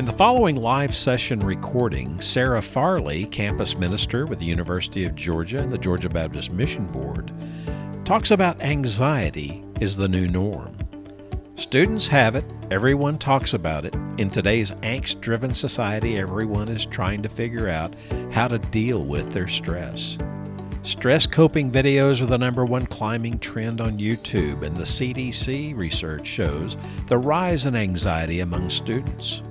In the following live session recording, Sarah Farley, campus minister with the University of Georgia and the Georgia Baptist Mission Board, talks about anxiety is the new norm. Students have it, everyone talks about it. In today's angst driven society, everyone is trying to figure out how to deal with their stress. Stress coping videos are the number one climbing trend on YouTube, and the CDC research shows the rise in anxiety among students.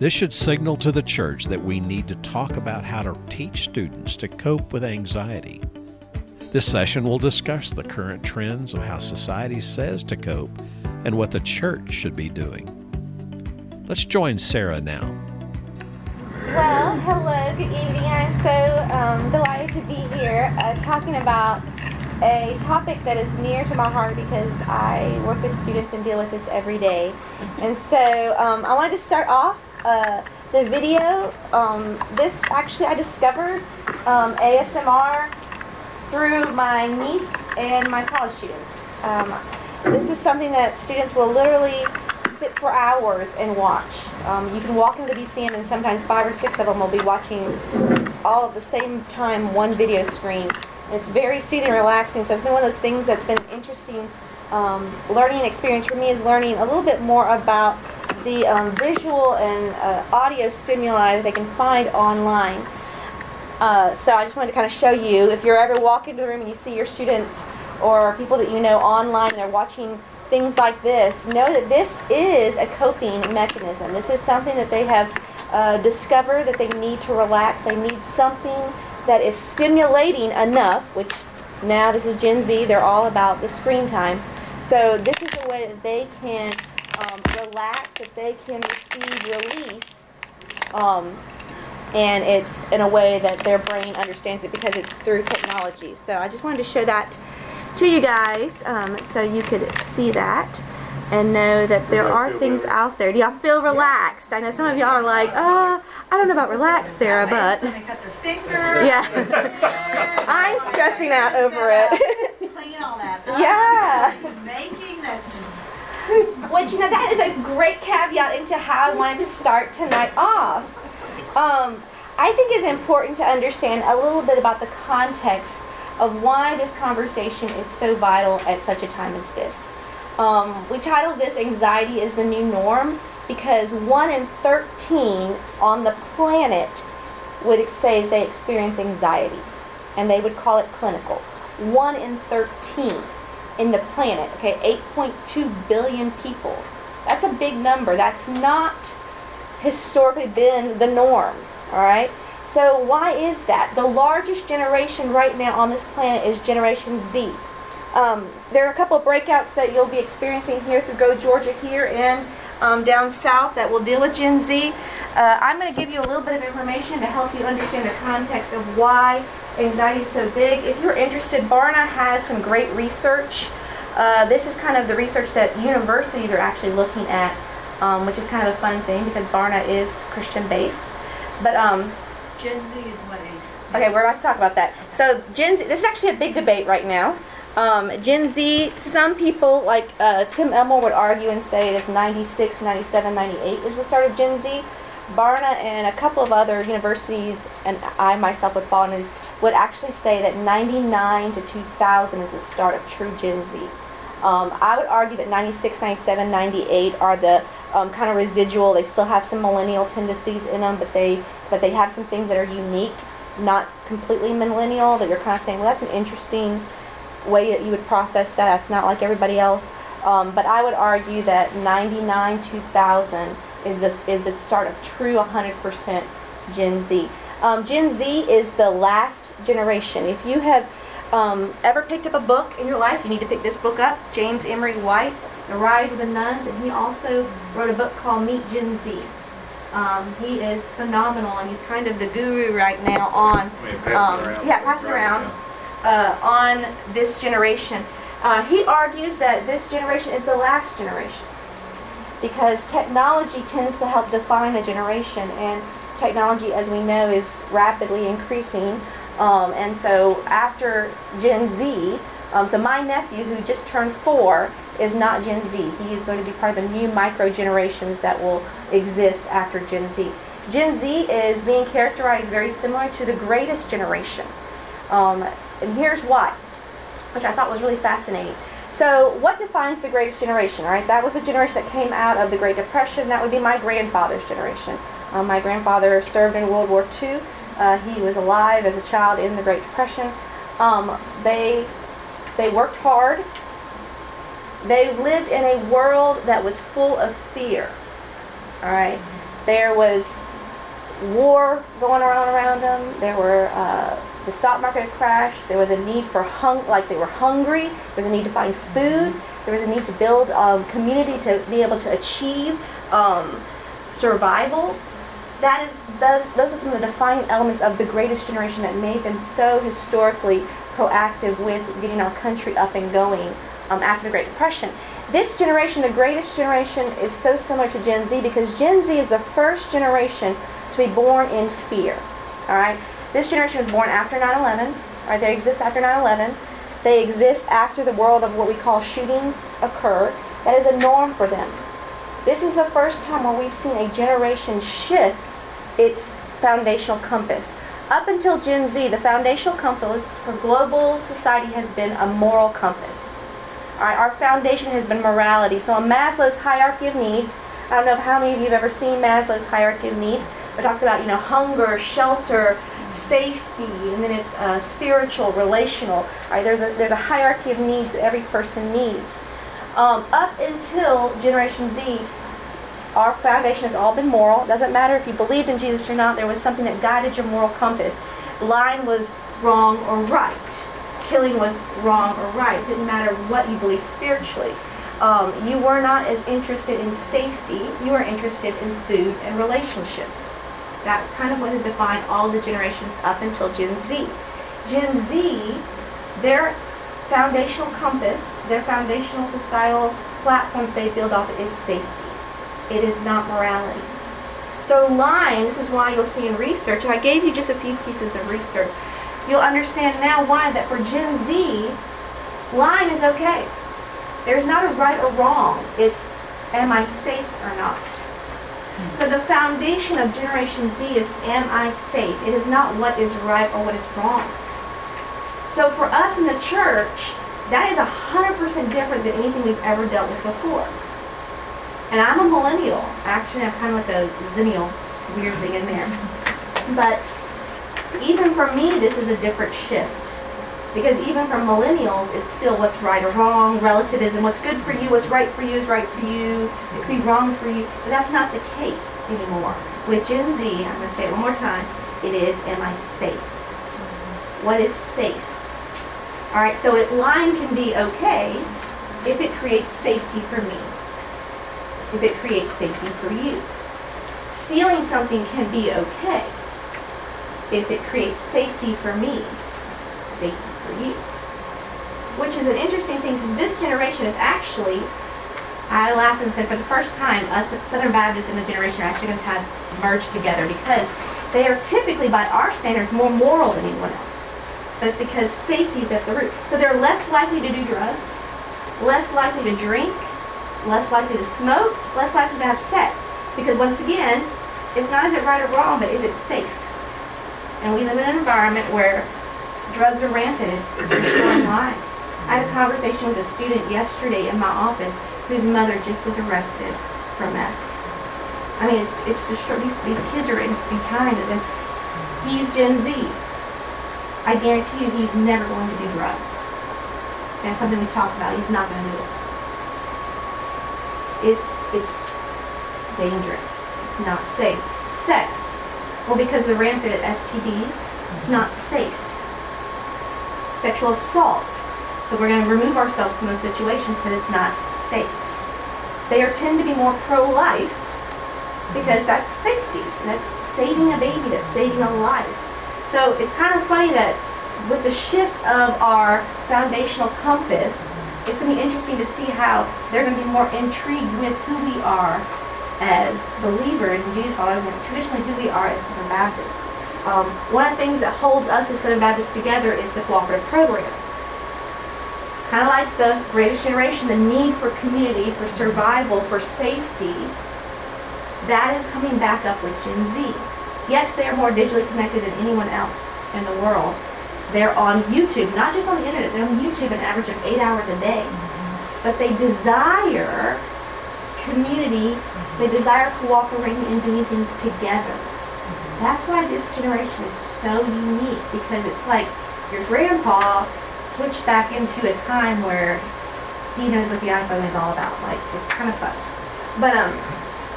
This should signal to the church that we need to talk about how to teach students to cope with anxiety. This session will discuss the current trends of how society says to cope and what the church should be doing. Let's join Sarah now. Well, hello, good evening. I'm so um, delighted to be here uh, talking about a topic that is near to my heart because I work with students and deal with this every day. And so um, I wanted to start off uh, the video. Um, this actually I discovered um, ASMR through my niece and my college students. Um, this is something that students will literally sit for hours and watch. Um, you can walk into the BCM and sometimes five or six of them will be watching all at the same time one video screen. And it's very soothing and relaxing. So it's been one of those things that's been interesting um, learning experience for me is learning a little bit more about the um, visual and uh, audio stimuli that they can find online. Uh, so I just wanted to kind of show you, if you're ever walking into the room and you see your students or people that you know online and they're watching things like this, know that this is a coping mechanism. This is something that they have uh, discovered that they need to relax. They need something that is stimulating enough, which now this is Gen Z, they're all about the screen time. So this is a way that they can um, relax, that they can receive release, um, and it's in a way that their brain understands it because it's through technology. So I just wanted to show that to you guys um, so you could see that and know that there are things better? out there. Do y'all feel relaxed? I know some of y'all are like, oh, I don't know about relaxed, Sarah, but. Yeah. I'm stressing out over it. Clean all that. Yeah. Which, you know, that is a great caveat into how I wanted to start tonight off. Um, I think it's important to understand a little bit about the context of why this conversation is so vital at such a time as this. Um, we titled this Anxiety is the New Norm because 1 in 13 on the planet would say they experience anxiety, and they would call it clinical. 1 in 13 in the planet, okay, 8.2 billion people. That's a big number. That's not historically been the norm, all right? So why is that? The largest generation right now on this planet is Generation Z. Um, there are a couple of breakouts that you'll be experiencing here through Go Georgia here and um, down south that will deal with Gen Z. Uh, I'm going to give you a little bit of information to help you understand the context of why anxiety is so big. If you're interested, Barna has some great research. Uh, this is kind of the research that universities are actually looking at, um, which is kind of a fun thing because Barna is Christian based. But um, Gen Z is what age? Okay, we're about to talk about that. So Gen Z, this is actually a big debate right now. Um, Gen Z, some people like uh, Tim Elmore would argue and say it's 96, 97, 98 is the start of Gen Z. Barna and a couple of other universities, and I myself would fall into would actually say that 99 to 2000 is the start of true Gen Z. Um, I would argue that 96, 97, 98 are the um, kind of residual. They still have some millennial tendencies in them, but they but they have some things that are unique, not completely millennial. That you're kind of saying, well, that's an interesting way that you would process that. It's not like everybody else. Um, but I would argue that 99, 2000 is the is the start of true 100% Gen Z. Um, Gen Z is the last generation. If you have um, ever picked up a book in your life, you need to pick this book up. James Emery White, The Rise of the Nones, and he also wrote a book called Meet Gen Z. Um, he is phenomenal, and he's kind of the guru right now on. Um, yeah, pass it around. Uh, on this generation. Uh, he argues that this generation is the last generation because technology tends to help define a generation, and technology, as we know, is rapidly increasing. Um, and so after Gen Z, um, so my nephew who just turned four is not Gen Z. He is going to be part of the new micro generations that will exist after Gen Z. Gen Z is being characterized very similar to the greatest generation. Um, and here's why, which I thought was really fascinating. So, what defines the greatest generation? right? that was the generation that came out of the Great Depression. That would be my grandfather's generation. Um, my grandfather served in World War II. Uh, he was alive as a child in the Great Depression. Um, they they worked hard. They lived in a world that was full of fear. All right, there was war going on around them. There were uh, the stock market crashed. There was a need for hung, like they were hungry. There was a need to find food. There was a need to build um, community to be able to achieve um, survival. That is, those, those are some of the defining elements of the greatest generation that made them so historically proactive with getting our country up and going um, after the Great Depression. This generation, the greatest generation, is so similar to Gen Z because Gen Z is the first generation to be born in fear. All right? This generation was born after 9-11. Right? They exist after 9-11. They exist after the world of what we call shootings occur. That is a norm for them. This is the first time where we've seen a generation shift its foundational compass. Up until Gen Z, the foundational compass for global society has been a moral compass. All right, our foundation has been morality. So on Maslow's hierarchy of needs, I don't know how many of you have ever seen Maslow's hierarchy of needs, but it talks about, you know, hunger, shelter, safety, and then it's uh, spiritual, relational. Right? There's a there's a hierarchy of needs that every person needs. Um, up until Generation Z, our foundation has all been moral. It doesn't matter if you believed in Jesus or not. There was something that guided your moral compass. Lying was wrong or right. Killing was wrong or right. It didn't matter what you believed spiritually. Um, you were not as interested in safety. You were interested in food and relationships. That's kind of what has defined all the generations up until Gen Z. Gen Z, their foundational compass, their foundational societal platform they build off is safety. It is not morality. So lying, this is why you'll see in research, I gave you just a few pieces of research, you'll understand now why that for Gen Z, lying is okay. There's not a right or wrong. It's am I safe or not? So the foundation of Generation Z is am I safe? It is not what is right or what is wrong. So for us in the church, that is 100% different than anything we've ever dealt with before. And I'm a millennial. Actually, I'm kind of like a zennial weird thing in there. But even for me, this is a different shift. Because even for millennials, it's still what's right or wrong, relativism. What's good for you, what's right for you is right for you. It could be wrong for you. But that's not the case anymore. With Gen Z, I'm going to say it one more time, it is, am I safe? What is safe? All right, so it, lying can be okay if it creates safety for me. If it creates safety for you. Stealing something can be okay if it creates safety for me. Safety for you. Which is an interesting thing because this generation is actually, I laughed and said, for the first time, us Southern Baptists and the generation are actually going to have merged together because they are typically, by our standards, more moral than anyone else. It's because safety is at the root. So they're less likely to do drugs, less likely to drink, less likely to smoke, less likely to have sex. Because once again, it's not is it right or wrong, but is it safe? And we live in an environment where drugs are rampant. It's, it's destroying lives. I had a conversation with a student yesterday in my office whose mother just was arrested for meth. I mean, it's, it's destroyed. These, these kids are in, in kindness, and he's Gen Z. I guarantee you he's never going to do drugs. That's something we talk about. He's not going to do it. It's, it's dangerous. It's not safe. Sex. Well, because of the rampant STDs, it's mm-hmm. not safe sexual assault. So we're going to remove ourselves from those situations because it's not safe. They are tend to be more pro-life because mm-hmm. that's safety. That's saving a baby. That's saving a life. So it's kind of funny that with the shift of our foundational compass, it's going to be interesting to see how they're going to be more intrigued with who we are as believers and Jesus followers and traditionally who we are as Southern Baptists. Um, one of the things that holds us as Southern Baptists together is the cooperative program. kind of like the greatest generation, the need for community, for survival, for safety, that is coming back up with Gen Z. Yes, they are more digitally connected than anyone else in the world. They're on YouTube, not just on the internet, they're on YouTube an average of eight hours a day. But they desire community, they desire cooperating and doing things together. That's why this generation is so unique because it's like your grandpa switched back into a time where he knows what the iPhone is all about. Like it's kind of fun. But um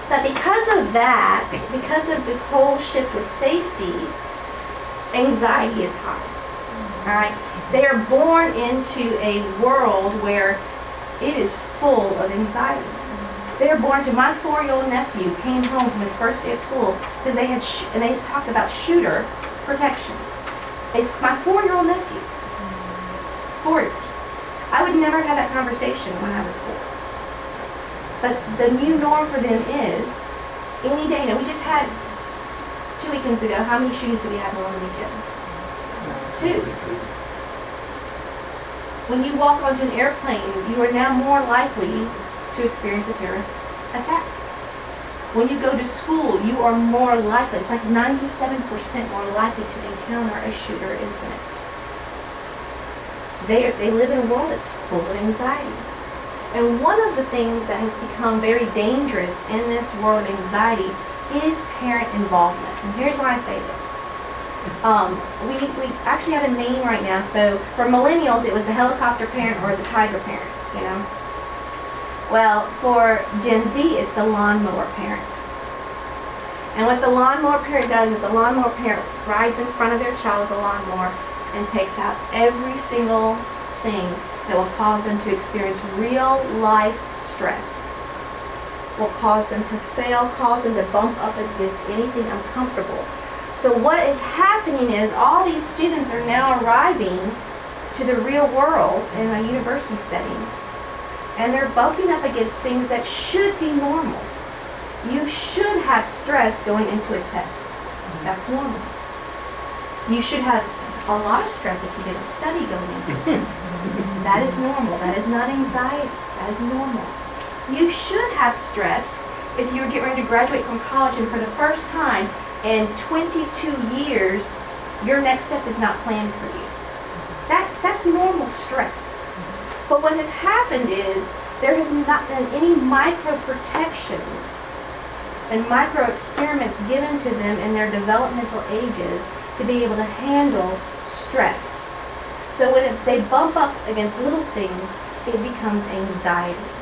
but because of that, because of this whole shift with safety, anxiety is high. All right? They are born into a world where it is full of anxiety. They are born to my four-year-old nephew came home from his first day of school because they had sh- and they talked about shooter protection. It's my four-year-old nephew. Four years. I would never have that conversation when I was four. But the new norm for them is any day. Now we just had two weekends ago. How many shootings did we have on the weekend? Two. When you walk onto an airplane, you are now more likely to experience a terrorist attack. When you go to school, you are more likely, it's like 97% more likely to encounter a shooter incident. They, they live in a world that's full of anxiety. And one of the things that has become very dangerous in this world of anxiety is parent involvement. And here's why I say this. Um, we, we actually have a name right now. So for millennials, it was the helicopter parent or the tiger parent, you know. Well, for Gen Z, it's the lawnmower parent. And what the lawnmower parent does is the lawnmower parent rides in front of their child with a lawnmower and takes out every single thing that will cause them to experience real life stress, will cause them to fail, cause them to bump up against anything uncomfortable. So what is happening is all these students are now arriving to the real world in a university setting, and they're bumping up against things that should be normal. You should have stress going into a test. That's normal. You should have a lot of stress if you didn't study going into a test. That is normal. That is not anxiety. That is normal. You should have stress if you were getting ready to graduate from college and for the first time in 22 years, your next step is not planned for you. That, that's normal stress. But what has happened is there has not been any micro protections and micro experiments given to them in their developmental ages to be able to handle stress. So when it, they bump up against little things, it becomes anxiety.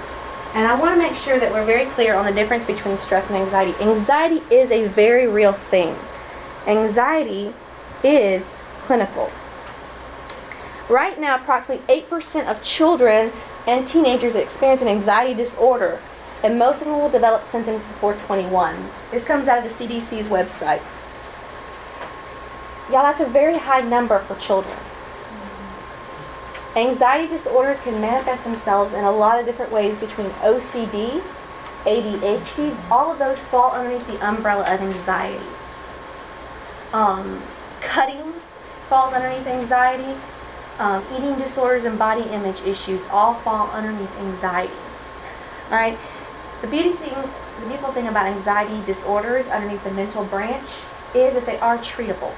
And I want to make sure that we're very clear on the difference between stress and anxiety. Anxiety is a very real thing. Anxiety is clinical. Right now, approximately 8% of children and teenagers experience an anxiety disorder, and most of them will develop symptoms before 21. This comes out of the CDC's website. Y'all, that's a very high number for children. Anxiety disorders can manifest themselves in a lot of different ways between OCD, ADHD, all of those fall underneath the umbrella of anxiety. Um, cutting falls underneath anxiety. Um, eating disorders and body image issues all fall underneath anxiety. All right. The beauty thing, the beautiful thing about anxiety disorders underneath the mental branch is that they are treatable.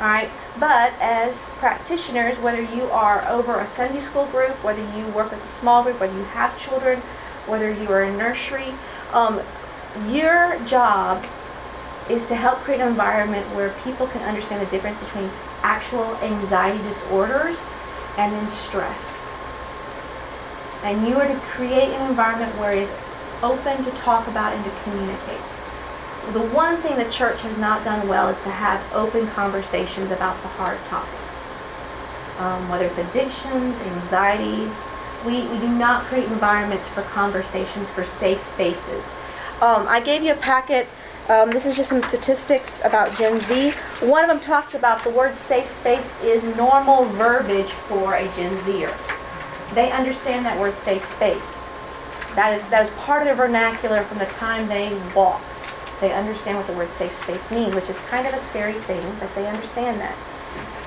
All right. But as practitioners, whether you are over a Sunday school group, whether you work with a small group, whether you have children, whether you are in a nursery, um, your job is to help create an environment where people can understand the difference between actual anxiety disorders and then stress. And you are to create an environment where it is open to talk about and to communicate. The one thing the church has not done well is to have open conversations about the hard topics. Um, whether it's addictions, anxieties, we, we do not create environments for conversations, for safe spaces. Um, I gave you a packet um, this is just some statistics about Gen Z. One of them talks about the word safe space is normal verbiage for a Gen Zer. They understand that word safe space. That is, that is part of their vernacular from the time they walk. They understand what the word safe space means, which is kind of a scary thing, but they understand that.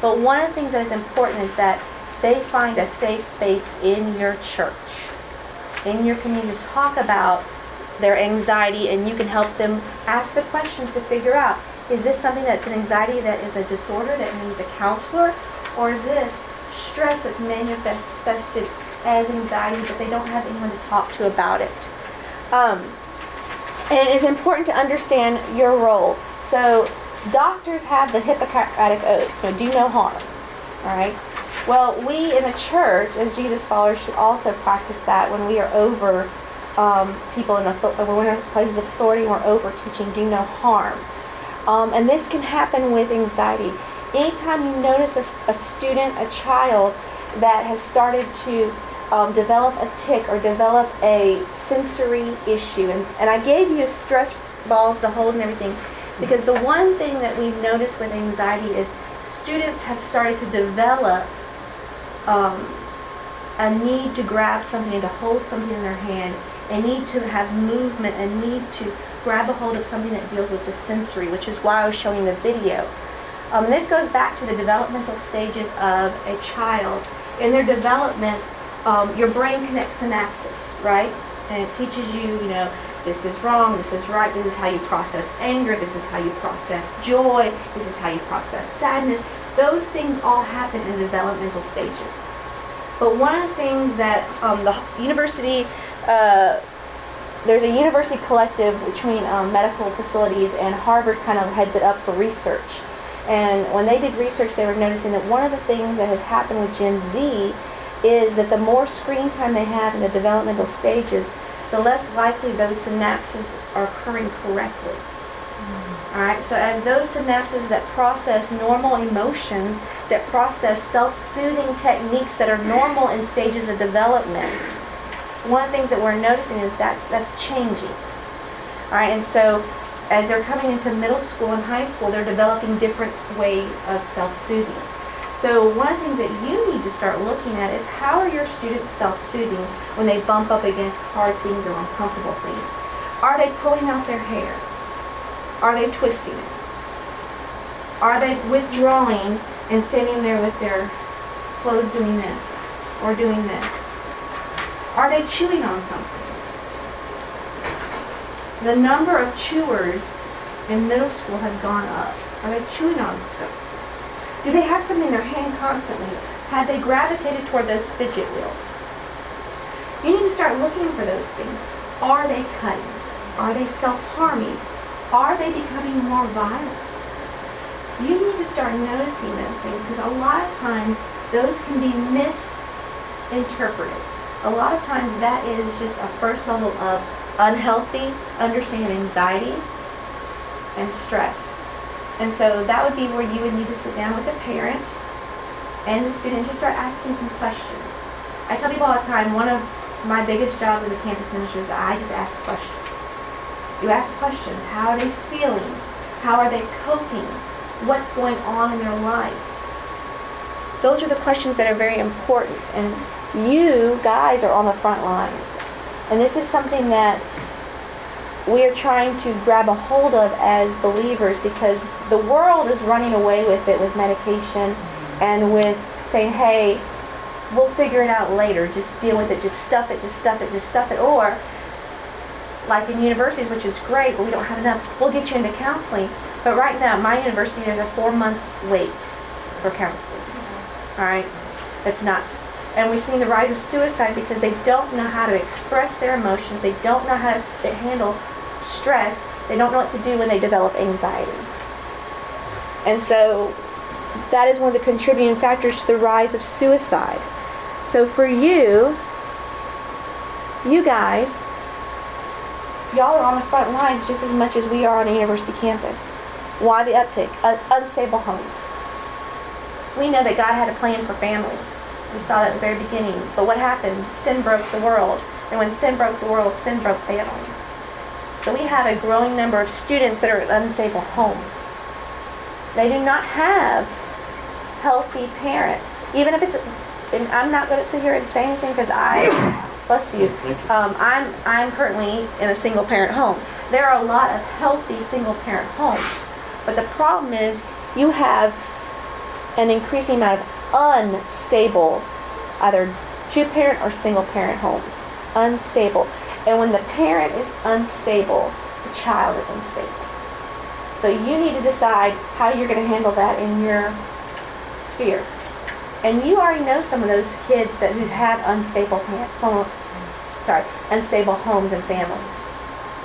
But one of the things that is important is that they find a safe space in your church, in your community. To talk about their anxiety and you can help them ask the questions to figure out is this something that's an anxiety that is a disorder that needs a counselor? Or is this stress that's manifested as anxiety but they don't have anyone to talk to about it? Um, and it is important to understand your role so doctors have the hippocratic oath you know, do no harm all right well we in the church as jesus followers should also practice that when we are over um, people in we're in places of authority, we're over teaching do no harm. Um, and this can happen with anxiety. Anytime you notice a, a student, a child that has started to um, develop a tic or develop a sensory issue, and, and I gave you stress balls to hold and everything, because the one thing that we've noticed with anxiety is students have started to develop um, a need to grab something to hold something in their hand and need to have movement and need to grab a hold of something that deals with the sensory, which is why I was showing the video. Um, this goes back to the developmental stages of a child. In their development, um, your brain connects synapses, right? And it teaches you, you know, this is wrong, this is right, this is how you process anger, this is how you process joy, this is how you process sadness. Those things all happen in developmental stages. But one of the things that um, the university uh, there's a university collective between um, medical facilities, and Harvard kind of heads it up for research. And when they did research, they were noticing that one of the things that has happened with Gen Z is that the more screen time they have in the developmental stages, the less likely those synapses are occurring correctly. Mm. All right, so as those synapses that process normal emotions, that process self-soothing techniques that are normal in stages of development, one of the things that we're noticing is that's that's changing. All right, and so as they're coming into middle school and high school, they're developing different ways of self-soothing. So one of the things that you need to start looking at is how are your students self-soothing when they bump up against hard things or uncomfortable things? Are they pulling out their hair? Are they twisting it? Are they withdrawing and standing there with their clothes doing this or doing this? Are they chewing on something? The number of chewers in middle school has gone up. Are they chewing on stuff? Do they have something in their hand constantly? Have they gravitated toward those fidget wheels? You need to start looking for those things. Are they cutting? Are they self-harming? Are they becoming more violent? You need to start noticing those things because a lot of times those can be misinterpreted a lot of times that is just a first level of unhealthy understanding anxiety and stress. And so that would be where you would need to sit down with the parent and the student and just start asking some questions. I tell people all the time, one of my biggest jobs as a campus minister is I just ask questions. You ask questions. How are they feeling? How are they coping? What's going on in their life? Those are the questions that are very important. And you guys are on the front lines. And this is something that we are trying to grab a hold of as believers because the world is running away with it with medication and with saying, hey, we'll figure it out later. Just deal with it. Just stuff it. Just stuff it. Just stuff it. Or, like in universities, which is great, but we don't have enough, we'll get you into counseling. But right now, my university, there's a four month wait for counseling. All right? It's not and we're seeing the rise of suicide because they don't know how to express their emotions. They don't know how to handle stress. They don't know what to do when they develop anxiety. And so that is one of the contributing factors to the rise of suicide. So for you, you guys, y'all are on the front lines just as much as we are on a university campus. Why the uptick? Uh, unstable homes. We know that God had a plan for families. We saw that at the very beginning. But what happened? Sin broke the world. And when sin broke the world, sin broke families. So we have a growing number of students that are in unstable homes. They do not have healthy parents. Even if it's, and I'm not going to sit here and say anything because I, bless you, um, I'm, I'm currently in a single parent home. There are a lot of healthy single parent homes. But the problem is you have an increasing amount of unstable, either two parent or single parent homes. Unstable. And when the parent is unstable, the child is unstable. So you need to decide how you're going to handle that in your sphere. And you already know some of those kids that who've unstable home, sorry, unstable homes and families.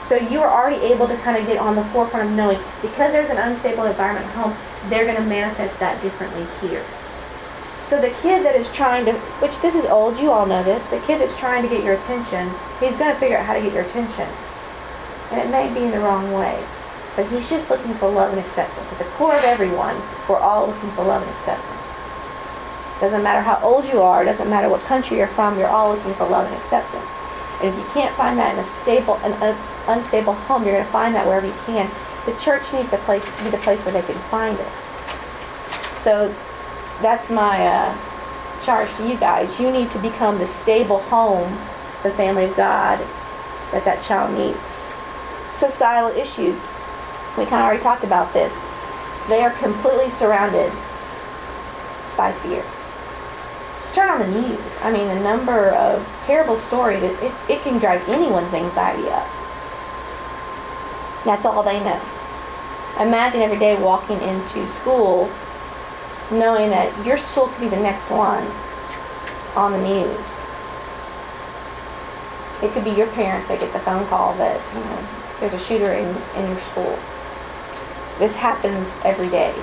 So you are already able to kind of get on the forefront of knowing because there's an unstable environment at home, they're going to manifest that differently here. So the kid that is trying to, which this is old, you all know this, the kid that's trying to get your attention, he's going to figure out how to get your attention. And it may be in the wrong way, but he's just looking for love and acceptance. At the core of everyone, we're all looking for love and acceptance. Doesn't matter how old you are, doesn't matter what country you're from, you're all looking for love and acceptance. And if you can't find that in a stable, an unstable home, you're going to find that wherever you can. The church needs to place, be the place where they can find it. So that's my uh, charge to you guys. You need to become the stable home, the family of God that that child needs. Societal issues. We kind of already talked about this. They are completely surrounded by fear Just turn on the news. I mean, the number of terrible stories, it, it, it can drive anyone's anxiety up. That's all they know. Imagine every day walking into school knowing that your school could be the next one on the news. It could be your parents that get the phone call that, you know, there's a shooter in, in your school. This happens every day.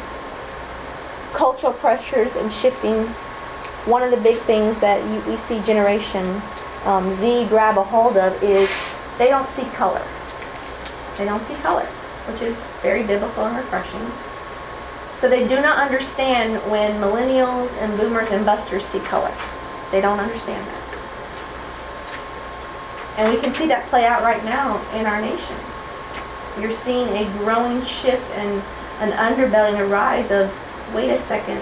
Cultural pressures and shifting one of the big things that you, we see Generation um, Z grab a hold of is they don't see color. They don't see color, which is very biblical and refreshing. So they do not understand when millennials and boomers and busters see color. They don't understand that. And we can see that play out right now in our nation. You're seeing a growing shift and an underbelly a rise of, wait a second,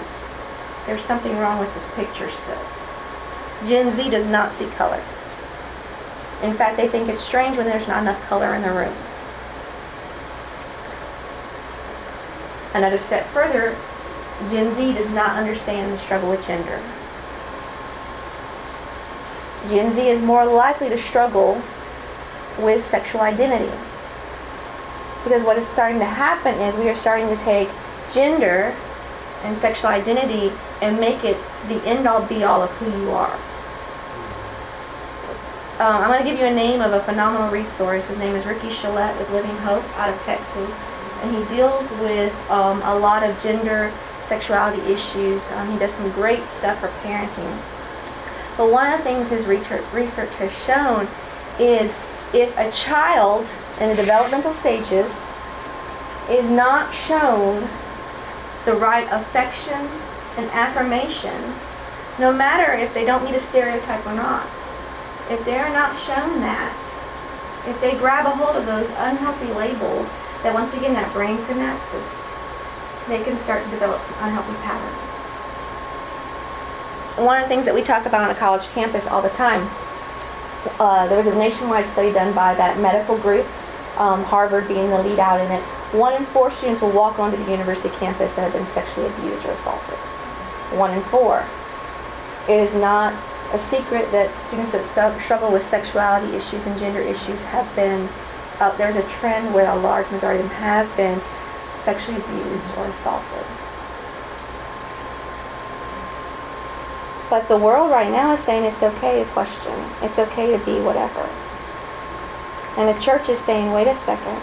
there's something wrong with this picture still. Gen Z does not see color. In fact, they think it's strange when there's not enough color in the room. Another step further, Gen Z does not understand the struggle with gender. Gen Z is more likely to struggle with sexual identity. Because what is starting to happen is we are starting to take gender and sexual identity and make it the end all be all of who you are. Um, I'm going to give you a name of a phenomenal resource. His name is Ricky Chelette with Living Hope out of Texas. And he deals with um, a lot of gender, sexuality issues. Um, he does some great stuff for parenting. But one of the things his research has shown is if a child in the developmental stages is not shown the right affection and affirmation, no matter if they don't meet a stereotype or not. If they're not shown that, if they grab a hold of those unhealthy labels, that once again, that brain synapses, they can start to develop some unhealthy patterns. One of the things that we talk about on a college campus all the time, uh, there was a nationwide study done by that medical group, um, Harvard being the lead out in it, one in four students will walk onto the university campus that have been sexually abused or assaulted. One in four. It is not a secret that students that struggle with sexuality issues and gender issues have been, uh, there's a trend where a large majority of them have been sexually abused or assaulted. But the world right now is saying it's okay to question. It's okay to be whatever. And the church is saying, wait a second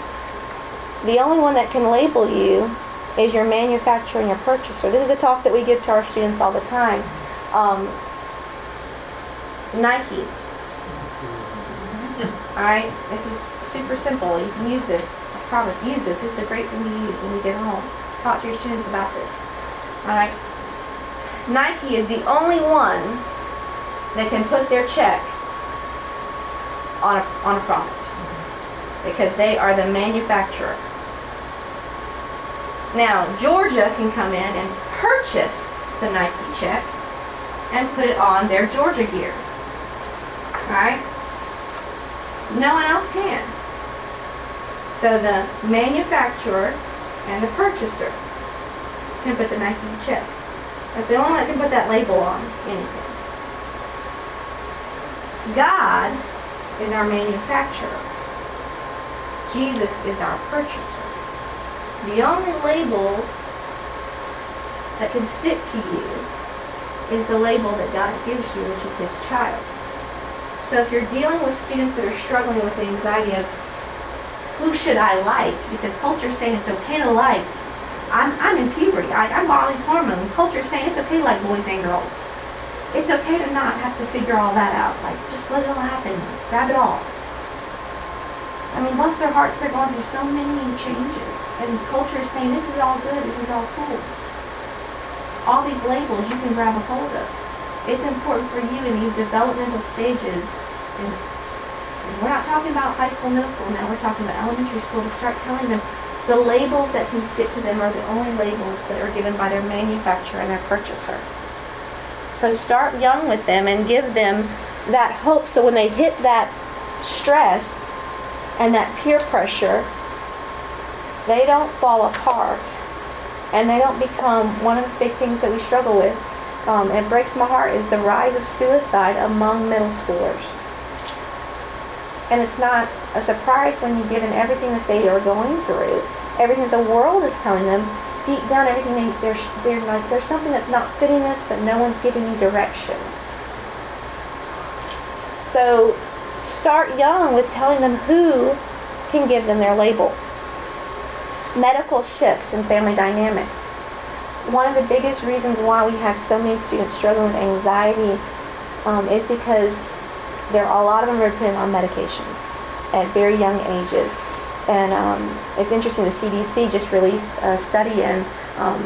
the only one that can label you is your manufacturer and your purchaser. This is a talk that we give to our students all the time. Um, Nike. All right, this is super simple. You can use this. I promise, use this. This is a great thing to use when you get home. Talk to your students about this. All right. Nike is the only one that can put their check on a, on a profit because they are the manufacturer. Now, Georgia can come in and purchase the Nike check and put it on their Georgia gear. Alright? No one else can. So the manufacturer and the purchaser can put the Nike chip. That's the only one that can put that label on anything. God is our manufacturer. Jesus is our purchaser. The only label that can stick to you is the label that God gives you, which is His child. So if you're dealing with students that are struggling with the anxiety of who should I like, because culture is saying it's okay to like, I'm, I'm in puberty, I, I'm all these hormones. Culture is saying it's okay to like boys and girls. It's okay to not have to figure all that out. Like, just let it all happen. Grab it all. I mean, bless their hearts, they're going through so many changes. And culture is saying, this is all good, this is all cool. All these labels you can grab a hold of. It's important for you in these developmental stages, and we're not talking about high school, middle school now, we're talking about elementary school, to start telling them the labels that can stick to them are the only labels that are given by their manufacturer and their purchaser. So start young with them and give them that hope so when they hit that stress and that peer pressure, they don't fall apart and they don't become one of the big things that we struggle with. Um, it breaks my heart is the rise of suicide among middle schoolers. And it's not a surprise when you're given everything that they are going through, everything the world is telling them, deep down everything they, they're, they're like there's something that's not fitting us but no one's giving me direction. So start young with telling them who can give them their label. Medical shifts in family dynamics. One of the biggest reasons why we have so many students struggling with anxiety um, is because there are a lot of them are dependent on medications at very young ages and um, it's interesting, the CDC just released a study, and um,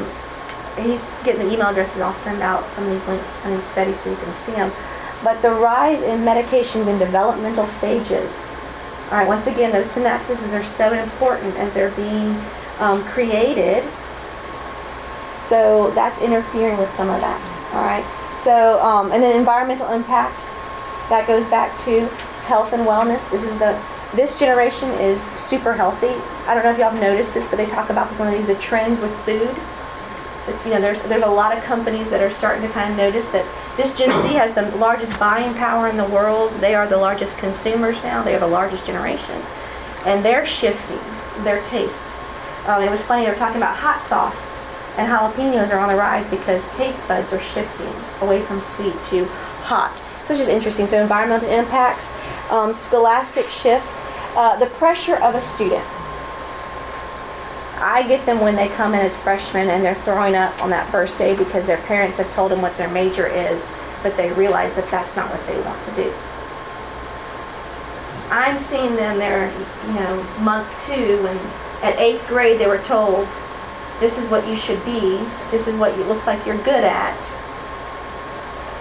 he's getting the email addresses. I'll send out some of these links to some of these studies so you can see them. But the rise in medications in developmental stages. All right, once again, those synapses are so important as they're being um, created. So that's interfering with some of that. All right. So, um, and then environmental impacts. That goes back to health and wellness. This is the this generation is super healthy. I don't know if y'all have noticed this, but they talk about some of these the trends with food. You know, there's there's a lot of companies that are starting to kind of notice that this Gen Z has the largest buying power in the world. They are the largest consumers now. They are the largest generation, and they're shifting their tastes. Um, it was funny they were talking about hot sauce and jalapenos are on the rise because taste buds are shifting away from sweet to hot. It's just interesting. So environmental impacts, um, scholastic shifts, uh, the pressure of a student. I get them when they come in as freshmen and they're throwing up on that first day because their parents have told them what their major is, but they realize that that's not what they want to do. I'm seeing them there, you know, month two, and at eighth grade they were told, this is what you should be, this is what it looks like you're good at,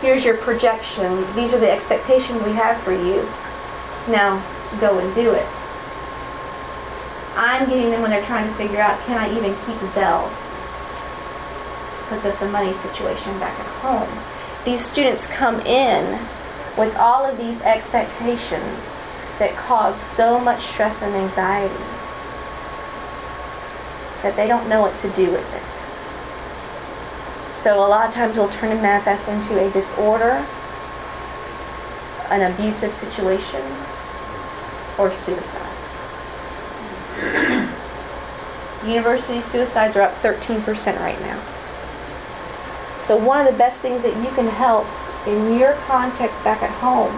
here's your projection, these are the expectations we have for you. Now, go and do it. I'm getting them when they're trying to figure out, can I even keep Zell? Because of the money situation back at home. These students come in with all of these expectations that cause so much stress and anxiety that they don't know what to do with it. So a lot of times it'll turn and manifest into a disorder, an abusive situation, or suicide. University suicides are up 13% right now. So one of the best things that you can help in your context back at home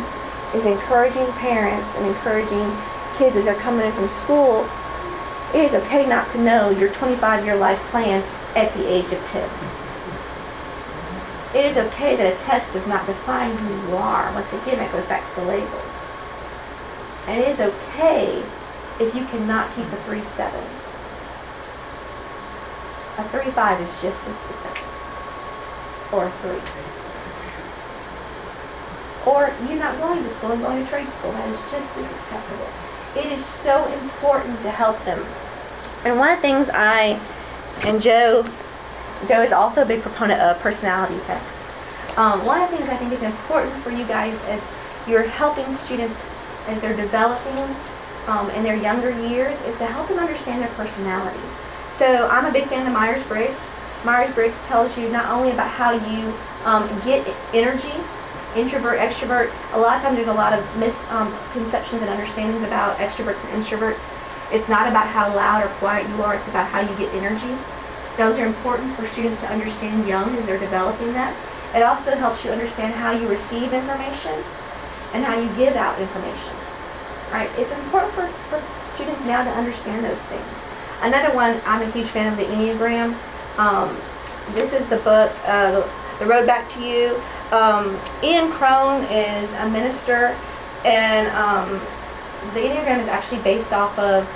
is encouraging parents and encouraging kids as they're coming in from school. It is okay not to know your 25 year life plan at the age of 10. It is okay that a test does not define who you are. Once again, that goes back to the label. And it is okay if you cannot keep a 3-7. A 3-5 is just as acceptable. Or a 3. Or you're not going to school and going to trade school. That is just as acceptable. It is so important to help them. And one of the things I, and Joe, Joe is also a big proponent of personality tests. Um, one of the things I think is important for you guys as you're helping students as they're developing um, in their younger years is to help them understand their personality. So I'm a big fan of Myers-Briggs. Myers-Briggs tells you not only about how you um, get energy, introvert, extrovert. A lot of times there's a lot of misconceptions um, and understandings about extroverts and introverts. It's not about how loud or quiet you are, it's about how you get energy. Those are important for students to understand young as they're developing that. It also helps you understand how you receive information and how you give out information. Right? It's important for, for students now to understand those things. Another one, I'm a huge fan of the Enneagram. Um, this is the book, uh, The Road Back to You. Um, Ian Cron is a minister, and um, the Enneagram is actually based off of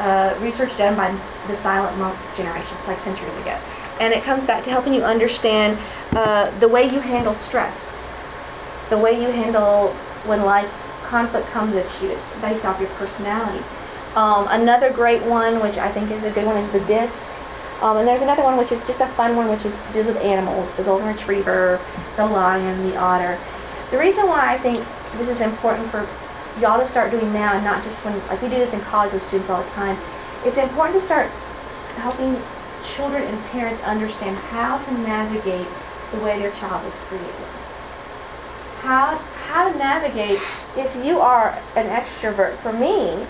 uh, research done by the silent monks generations, like centuries ago. And it comes back to helping you understand uh, the way you handle stress, the way you handle when life conflict comes at you based off your personality. Um, another great one, which I think is a good one, is the DISC. Um, and there's another one which is just a fun one, which is deals with animals, the golden retriever, the lion, the otter. The reason why I think this is important for y'all to start doing now, and not just when, like we do this in college with students all the time, it's important to start helping children and parents understand how to navigate the way their child is created. How, how to navigate if you are an extrovert. For me,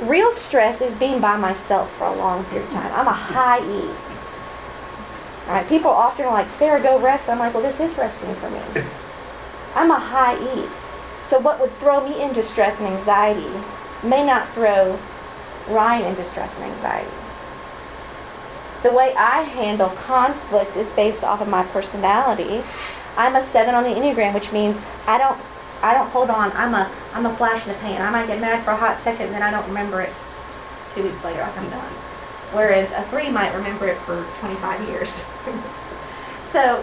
real stress is being by myself for a long period of time. I'm a high E. All right, people often are like, Sarah, go rest. I'm like, well, this is resting for me. I'm a high E. So what would throw me into stress and anxiety may not throw Ryan into stress and anxiety. The way I handle conflict is based off of my personality. I'm a seven on the Enneagram, which means I don't I don't hold on. I'm a I'm a flash in the pan. I might get mad for a hot second and then I don't remember it two weeks later like I'm done. Whereas a three might remember it for 25 years. so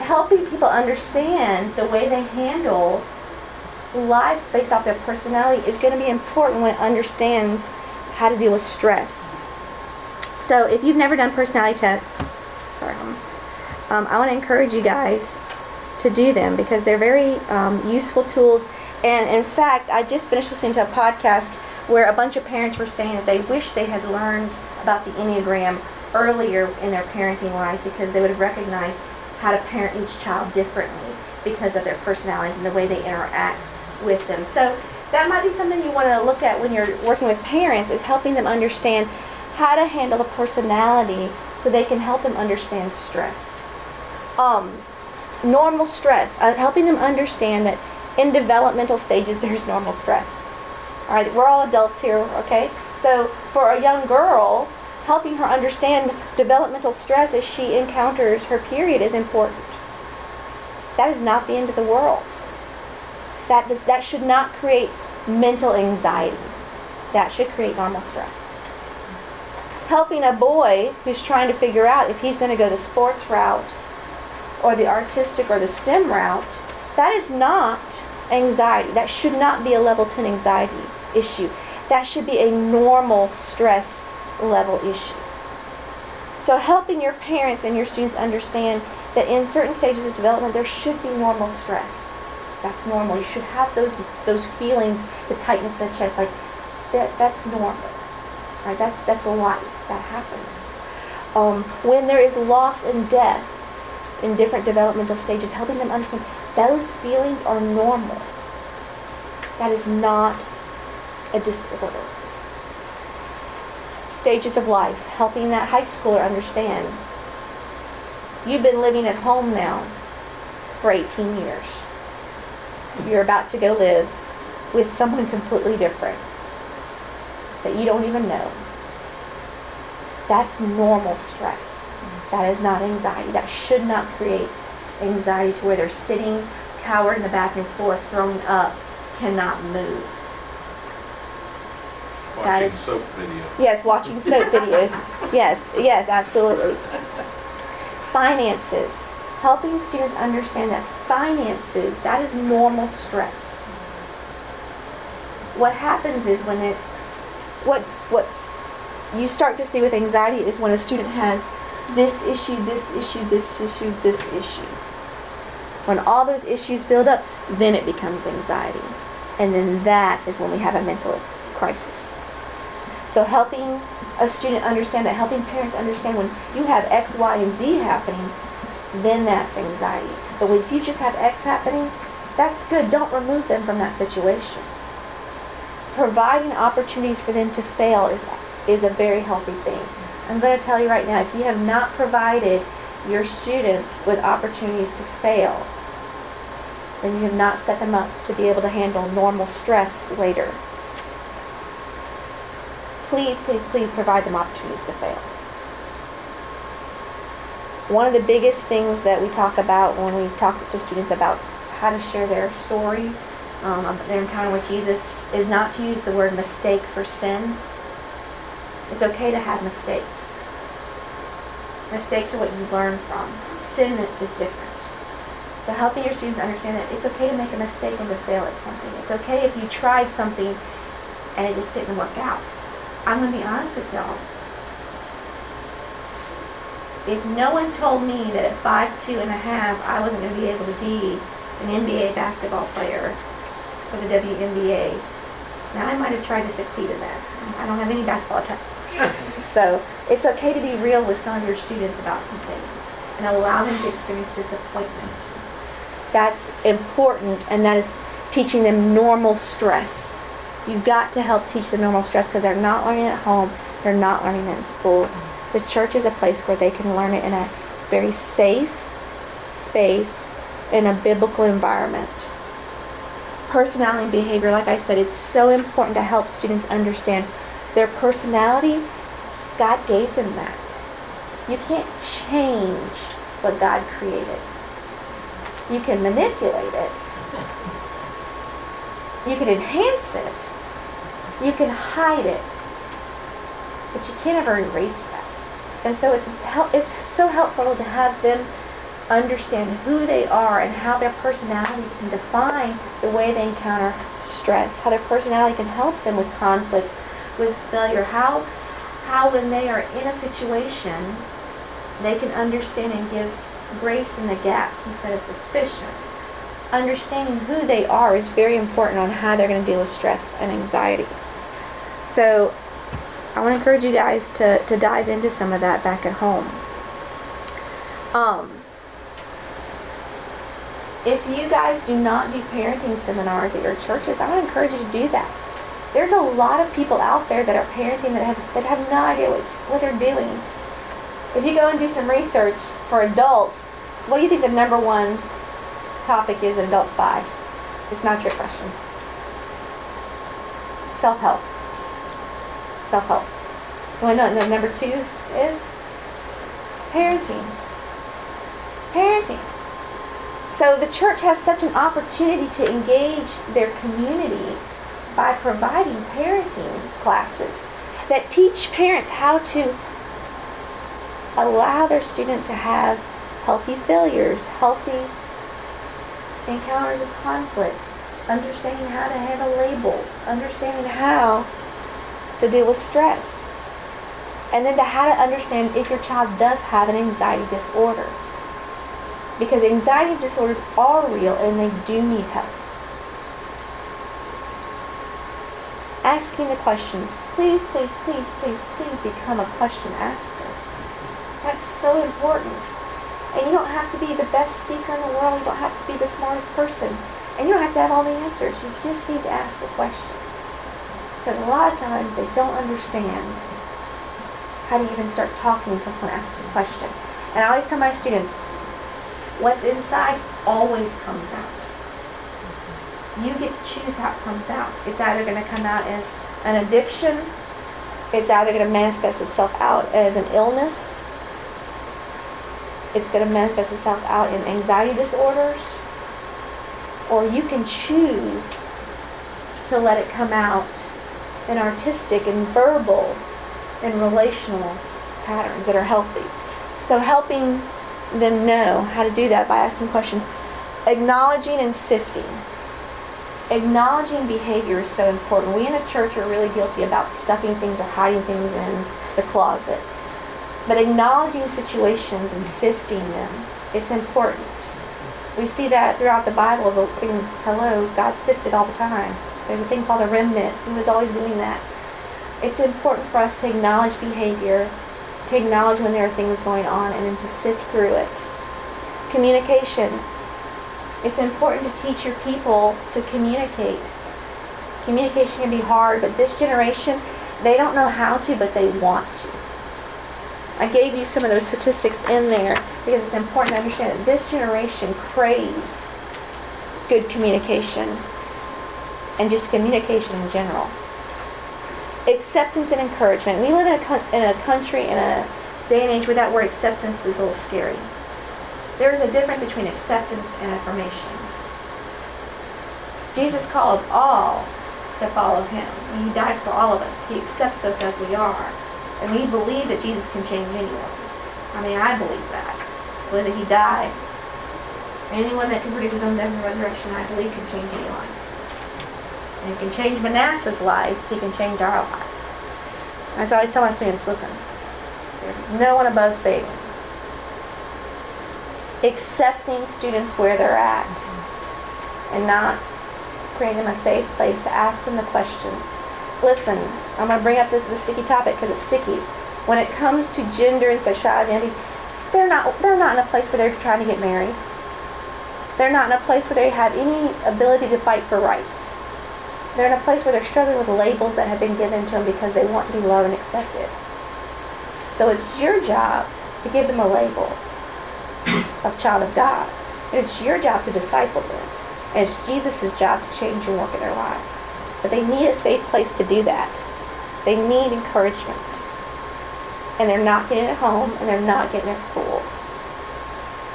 helping people understand the way they handle life based off their personality is going to be important when it understands how to deal with stress. So if you've never done personality tests, sorry, um, I want to encourage you guys to do them because they're very um, useful tools. And in fact, I just finished listening to a podcast where a bunch of parents were saying that they wish they had learned about the Enneagram earlier in their parenting life because they would have recognized how to parent each child differently because of their personalities and the way they interact with them. So that might be something you want to look at when you're working with parents is helping them understand how to handle a personality so they can help them understand stress. Um, normal stress, uh, helping them understand that in developmental stages there's normal stress. All right, we're all adults here, okay? So for a young girl, helping her understand developmental stress as she encounters her period is important. That is not the end of the world. That, does, that should not create mental anxiety. That should create normal stress. Helping a boy who's trying to figure out if he's going to go the sports route or the artistic or the STEM route, that is not anxiety. That should not be a level 10 anxiety issue. That should be a normal stress level issue. So, helping your parents and your students understand that in certain stages of development, there should be normal stress that's normal. You should have those those feelings, the tightness in the chest, like that. That's normal. Right? That's that's life. That happens. Um, when there is loss and death in different developmental stages, helping them understand those feelings are normal. That is not a disorder. Stages of life, helping that high schooler understand. You've been living at home now for 18 years you're about to go live with someone completely different that you don't even know. That's normal stress. That is not anxiety. That should not create anxiety to where they're sitting cowered in the bathroom floor, throwing up, cannot move. Watching that is, soap videos. Yes, watching soap videos. Yes, yes, absolutely. Finances helping students understand that finances, that is normal stress. What happens is when it, what, what's you start to see with anxiety is when a student has this issue, this issue, this issue, this issue. When all those issues build up, then it becomes anxiety. And then that is when we have a mental crisis. So helping a student understand that, helping parents understand when you have X, Y, and Z happening, then that's anxiety. But if you just have X happening, that's good. Don't remove them from that situation. Providing opportunities for them to fail is, is a very healthy thing. I'm going to tell you right now, if you have not provided your students with opportunities to fail, then you have not set them up to be able to handle normal stress later. Please, please, please provide them opportunities to fail. One of the biggest things that we talk about when we talk to students about how to share their story, um, their encounter with Jesus, is not to use the word mistake for sin. It's okay to have mistakes. Mistakes are what you learn from. Sin is different. So helping your students understand that it's okay to make a mistake and to fail at something. It's okay if you tried something and it just didn't work out. I'm going to be honest with y'all. If no one told me that at five two and a half I wasn't going to be able to be an NBA basketball player for the WNBA, now I might have tried to succeed in that. I don't have any basketball talent. so it's okay to be real with some of your students about some things and allow them to experience disappointment. That's important, and that is teaching them normal stress. You've got to help teach them normal stress because they're not learning at home, they're not learning it in school. The church is a place where they can learn it in a very safe space, in a biblical environment. Personality and behavior, like I said, it's so important to help students understand their personality. God gave them that. You can't change what God created. You can manipulate it. You can enhance it. You can hide it. But you can't ever erase. And so it's it's so helpful to have them understand who they are and how their personality can define the way they encounter stress, how their personality can help them with conflict, with failure, how how when they are in a situation they can understand and give grace in the gaps instead of suspicion. Understanding who they are is very important on how they're going to deal with stress and anxiety. So I want to encourage you guys to, to dive into some of that back at home. Um, if you guys do not do parenting seminars at your churches, I want to encourage you to do that. There's a lot of people out there that are parenting that have that have no idea what, what they're doing. If you go and do some research for adults, what do you think the number one topic is that adults buy? It's not your question. Self-help. Self-help. You want to know what number two is? Parenting. Parenting. So the church has such an opportunity to engage their community by providing parenting classes that teach parents how to allow their student to have healthy failures, healthy encounters of conflict, understanding how to handle labels, understanding how to deal with stress, and then to how to understand if your child does have an anxiety disorder. Because anxiety disorders are real and they do need help. Asking the questions. Please, please, please, please, please become a question asker. That's so important. And you don't have to be the best speaker in the world. You don't have to be the smartest person. And you don't have to have all the answers. You just need to ask the questions. Because a lot of times they don't understand how to even start talking until someone asks a question. And I always tell my students, what's inside always comes out. You get to choose how it comes out. It's either going to come out as an addiction, it's either going to manifest itself out as an illness, it's going to manifest itself out in anxiety disorders, or you can choose to let it come out in artistic and verbal and relational patterns that are healthy. So helping them know how to do that by asking questions, acknowledging and sifting. Acknowledging behavior is so important. We in the church are really guilty about stuffing things or hiding things in the closet. But acknowledging situations and sifting them, it's important. We see that throughout the Bible. The hello, God sifted all the time. There's a thing called a remnant. He was always doing that. It's important for us to acknowledge behavior, to acknowledge when there are things going on, and then to sift through it. Communication. It's important to teach your people to communicate. Communication can be hard, but this generation, they don't know how to, but they want to. I gave you some of those statistics in there because it's important to understand that this generation craves good communication and just communication in general. Acceptance and encouragement. We live in a, in a country, in a day and age where that word acceptance is a little scary. There is a difference between acceptance and affirmation. Jesus called all to follow him. He died for all of us, he accepts us as we are. And we believe that Jesus can change anyone. I mean, I believe that. Whether he died, anyone that can predict his own death and resurrection, I believe can change any life. And he can change Manasseh's life, he can change our lives. And so I always tell my students, listen, there's no one above Satan. Accepting students where they're at and not creating them a safe place to ask them the questions. Listen, I'm going to bring up the, the sticky topic because it's sticky. When it comes to gender and sexuality identity, they're not, they're not in a place where they're trying to get married. They're not in a place where they have any ability to fight for rights. They're in a place where they're struggling with labels that have been given to them because they want to be loved and accepted. So it's your job to give them a label of child of God. And it's your job to disciple them. And it's Jesus' job to change and work in their lives. But they need a safe place to do that. They need encouragement. And they're not getting it at home and they're not getting it at school.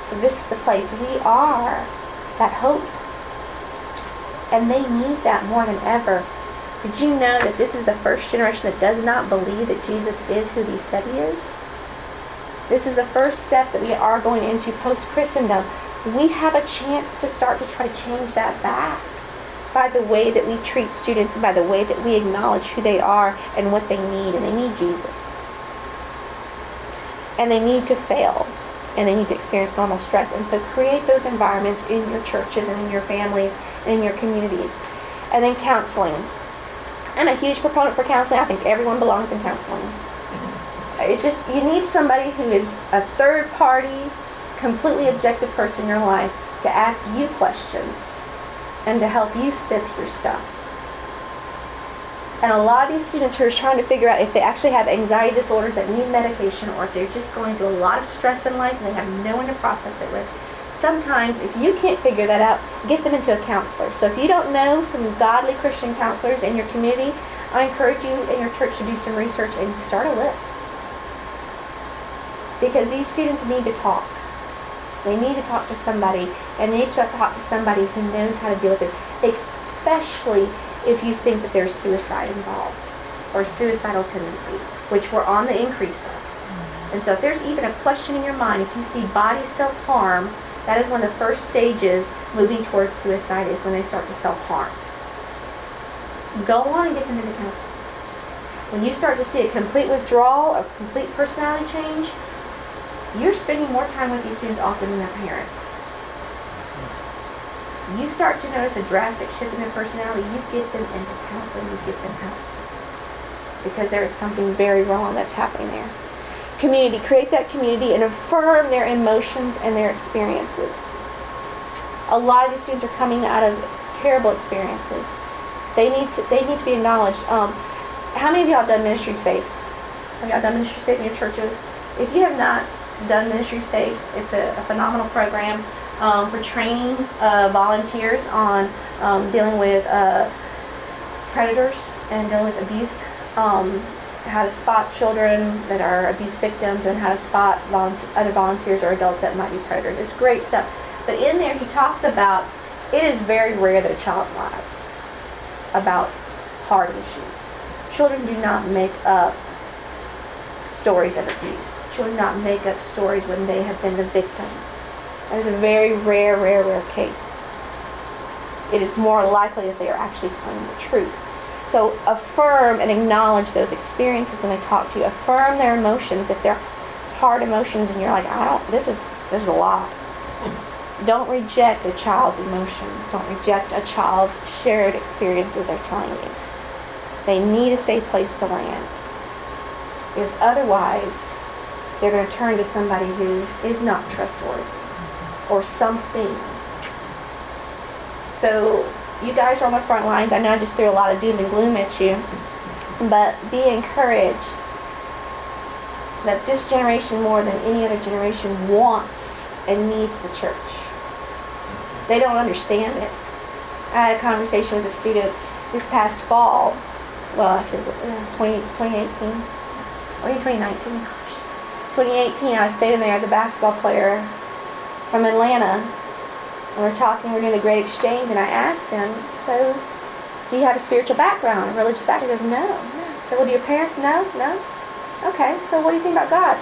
So this is the place. We are that hope. And they need that more than ever. Did you know that this is the first generation that does not believe that Jesus is who he said he is? This is the first step that we are going into post Christendom. We have a chance to start to try to change that back by the way that we treat students and by the way that we acknowledge who they are and what they need. And they need Jesus. And they need to fail. And they need to experience normal stress. And so create those environments in your churches and in your families in your communities. And then counseling. I'm a huge proponent for counseling. I think everyone belongs in counseling. It's just, you need somebody who is a third party, completely objective person in your life to ask you questions and to help you sift through stuff. And a lot of these students who are trying to figure out if they actually have anxiety disorders that need medication or if they're just going through a lot of stress in life and they have no one to process it with, sometimes if you can't figure that out, get them into a counselor. So if you don't know some godly Christian counselors in your community, I encourage you in your church to do some research and start a list because these students need to talk. They need to talk to somebody, and they need to talk to somebody who knows how to deal with it, especially if you think that there's suicide involved or suicidal tendencies, which we're on the increase of. And so if there's even a question in your mind, if you see body self-harm, that is one of the first stages moving towards suicide is when they start to self-harm. Go on and get them into counseling. When you start to see a complete withdrawal, a complete personality change, you're spending more time with these students often than their parents. You start to notice a drastic shift in their personality, you get them into counseling, you get them help. Because there is something very wrong that's happening there. Community, create that community and affirm their emotions and their experiences. A lot of these students are coming out of terrible experiences. They need to they need to be acknowledged. Um, how many of y'all done ministry safe? Have y'all done ministry safe in your churches? If you have not, done Ministry Safe. It's a, a phenomenal program um, for training uh, volunteers on um, dealing with uh, predators and dealing with abuse. How to spot children that are abuse victims and how to spot volunteer, other volunteers or adults that might be predators. It's great stuff. But in there, he talks about it is very rare that a child lies about hard issues. Children do not make up stories of abuse children do not make up stories when they have been the victim. That is a very rare, rare, rare case. It is more likely that they are actually telling the truth. So affirm and acknowledge those experiences when they talk to you. Affirm their emotions. If they're hard emotions and you're like, I don't, this is, this is a lot. Don't reject a child's emotions. Don't reject a child's shared experiences they're telling you. They need a safe place to land. Because otherwise, they're going to turn to somebody who is not trustworthy or something. So, you guys are on the front lines. I know I just threw a lot of doom and gloom at you, but be encouraged that this generation, more than any other generation, wants and needs the church. They don't understand it. I had a conversation with a student this past fall. Well, actually, uh, 20, 2018. Or 2019. Gosh. 2018, I was staying there as a basketball player from Atlanta. And we are talking, we are doing the Great Exchange, and I asked him, so, do you have a spiritual background, a religious background? He goes, no. no. So, well, do your parents know? No. Okay, so what do you think about God?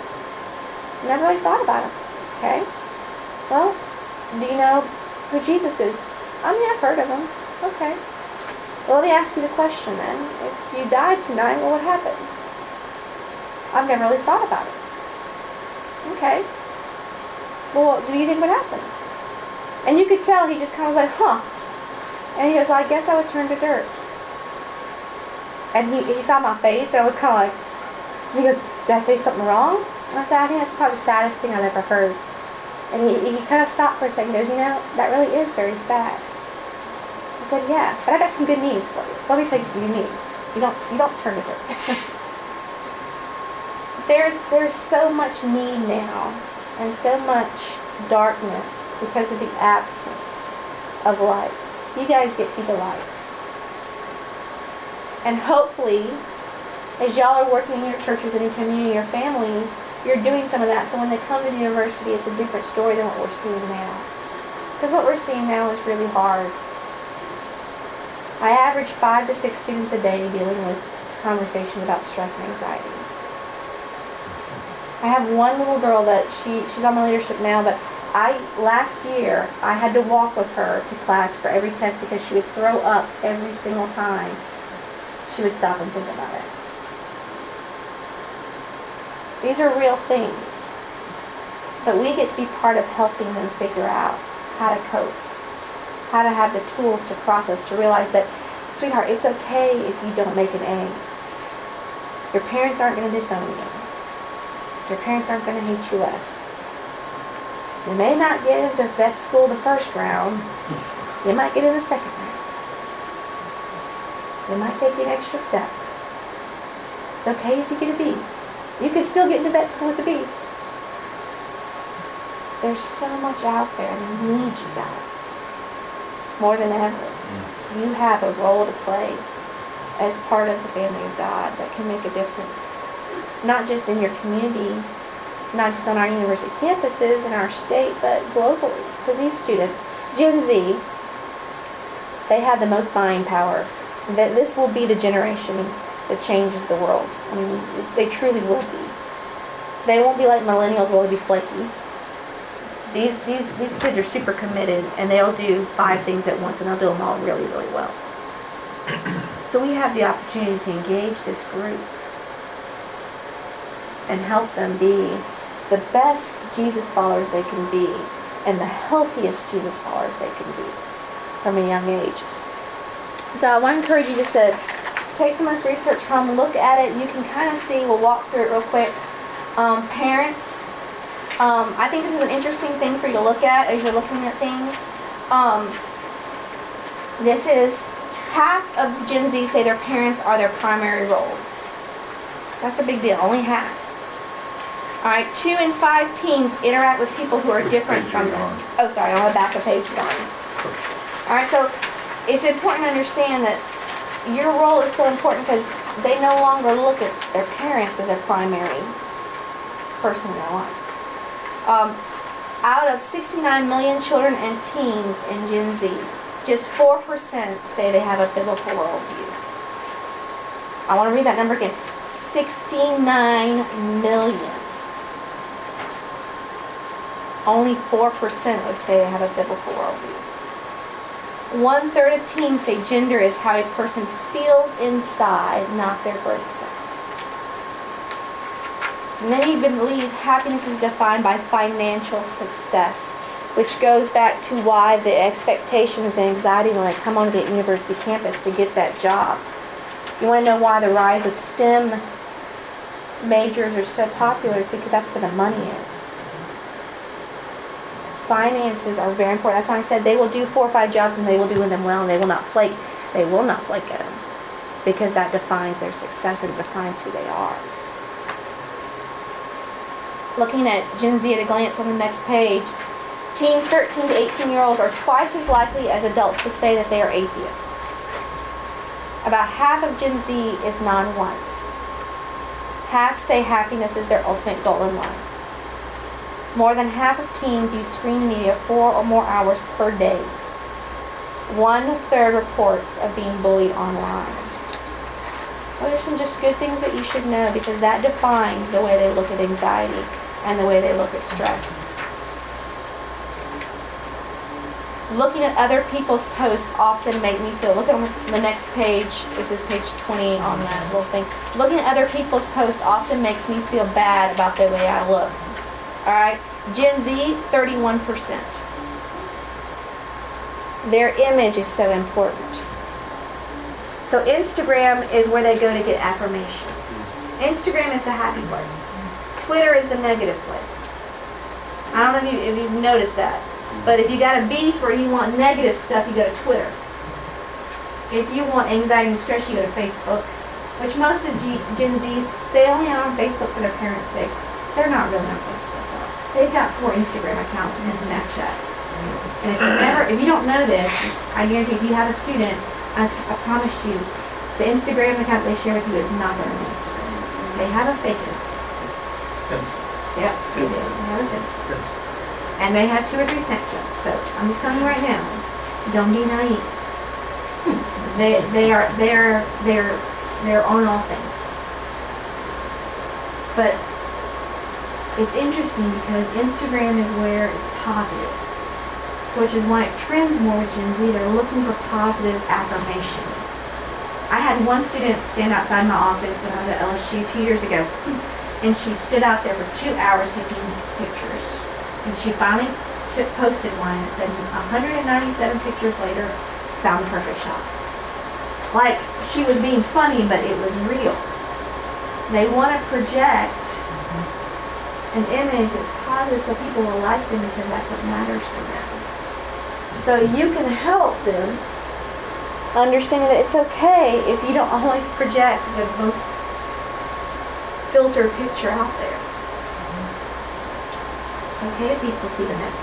Never really thought about him. Okay. Well, do you know who Jesus is? I mean, I've heard of him. Okay. Well, let me ask you the question then. If you died tonight, what would happen? I've never really thought about it. Okay. Well, what do you think would happen? And you could tell he just kind of was like, huh. And he goes, well, I guess I would turn to dirt. And he, he saw my face, and I was kind of like, he goes, did I say something wrong? And I said, I think that's probably the saddest thing I've ever heard. And he, he kind of stopped for a second goes, you know, that really is very sad. I said, yeah, but I got some good news for you. Let me tell you some good news. You don't, you don't turn to dirt. there's, there's so much need now and so much darkness because of the absence of light. You guys get to be the light. And hopefully, as y'all are working in your churches and in community or families, you're doing some of that. So when they come to the university, it's a different story than what we're seeing now. Because what we're seeing now is really hard. I average five to six students a day dealing with conversations about stress and anxiety. I have one little girl that she she's on my leadership now, but I last year I had to walk with her to class for every test because she would throw up every single time she would stop and think about it. These are real things. But we get to be part of helping them figure out how to cope, how to have the tools to process, to realize that, sweetheart, it's okay if you don't make an A. Your parents aren't going to disown you. Your parents aren't going to hate you less. You may not get into vet school the first round. You might get in the second round. It might take you an extra step. It's okay if you get a B. You can still get into vet school with a B. There's so much out there and we need you guys. More than ever. Mm. You have a role to play as part of the family of God that can make a difference. Not just in your community, not just on our university campuses in our state, but globally. Because these students, Gen Z, they have the most buying power. That this will be the generation that changes the world. I mean, they truly will be. They won't be like millennials where they'll be flaky. These, these, these kids are super committed and they'll do five things at once and they'll do them all really, really well. so we have the opportunity to engage this group and help them be the best Jesus followers they can be and the healthiest Jesus followers they can be from a young age. So I want to encourage you just to take some of this research home, look at it. You can kind of see, we'll walk through it real quick. Um, parents, um, I think this is an interesting thing for you to look at as you're looking at things. Um, this is half of Gen Z say their parents are their primary role. That's a big deal, only half. All right, two in five teens interact with people who are different from them. Oh, sorry, on the back of page one. All right, so it's important to understand that your role is so important because they no longer look at their parents as a primary person in their life. Um, out of 69 million children and teens in Gen Z, just 4% say they have a biblical worldview. I want to read that number again 69 million. Only 4% would say they have a biblical worldview. One third of teens say gender is how a person feels inside, not their birth sex. Many believe happiness is defined by financial success, which goes back to why the expectations and anxiety when they come onto the university campus to get that job. You want to know why the rise of STEM majors are so popular? It's because that's where the money is. Finances are very important. That's why I said they will do four or five jobs and they will do them well and they will not flake. They will not flake at them because that defines their success and defines who they are. Looking at Gen Z at a glance on the next page, teens 13 to 18 year olds are twice as likely as adults to say that they are atheists. About half of Gen Z is non white. Half say happiness is their ultimate goal in life. More than half of teens use screen media four or more hours per day. One third reports of being bullied online. Well, there's some just good things that you should know because that defines the way they look at anxiety and the way they look at stress. Looking at other people's posts often make me feel, look at the next page, this is page 20 on that little thing. Looking at other people's posts often makes me feel bad about the way I look. Alright, Gen Z, 31%. Their image is so important. So Instagram is where they go to get affirmation. Instagram is the happy place. Twitter is the negative place. I don't know if, you, if you've noticed that. But if you got a beef or you want negative stuff, you go to Twitter. If you want anxiety and stress, you go to Facebook. Which most of G- Gen Z, they only are on Facebook for their parents' sake. They're not really on Facebook. They've got four Instagram accounts and Snapchat. And if you never, if you don't know this, I guarantee if you have a student, I, t- I promise you, the Instagram account they share with you is not their own Instagram. They have a fake Instagram. Fence. Yep, they do. They have a fence. Fence. And they have two or three Snapchats. So I'm just telling you right now, don't be naive. They they are they're they're they're on all things. But it's interesting because Instagram is where it's positive, which is why it trends more with Gen Z. They're looking for positive affirmation. I had one student stand outside my office when I was at LSU two years ago, and she stood out there for two hours taking pictures. And she finally took, posted one and said, 197 pictures later, found the perfect shot. Like she was being funny, but it was real. They want to project an image that's positive so people will like them because that's what matters to them. So you can help them understanding that it's okay if you don't always project the most filtered picture out there. It's okay if people see the mess.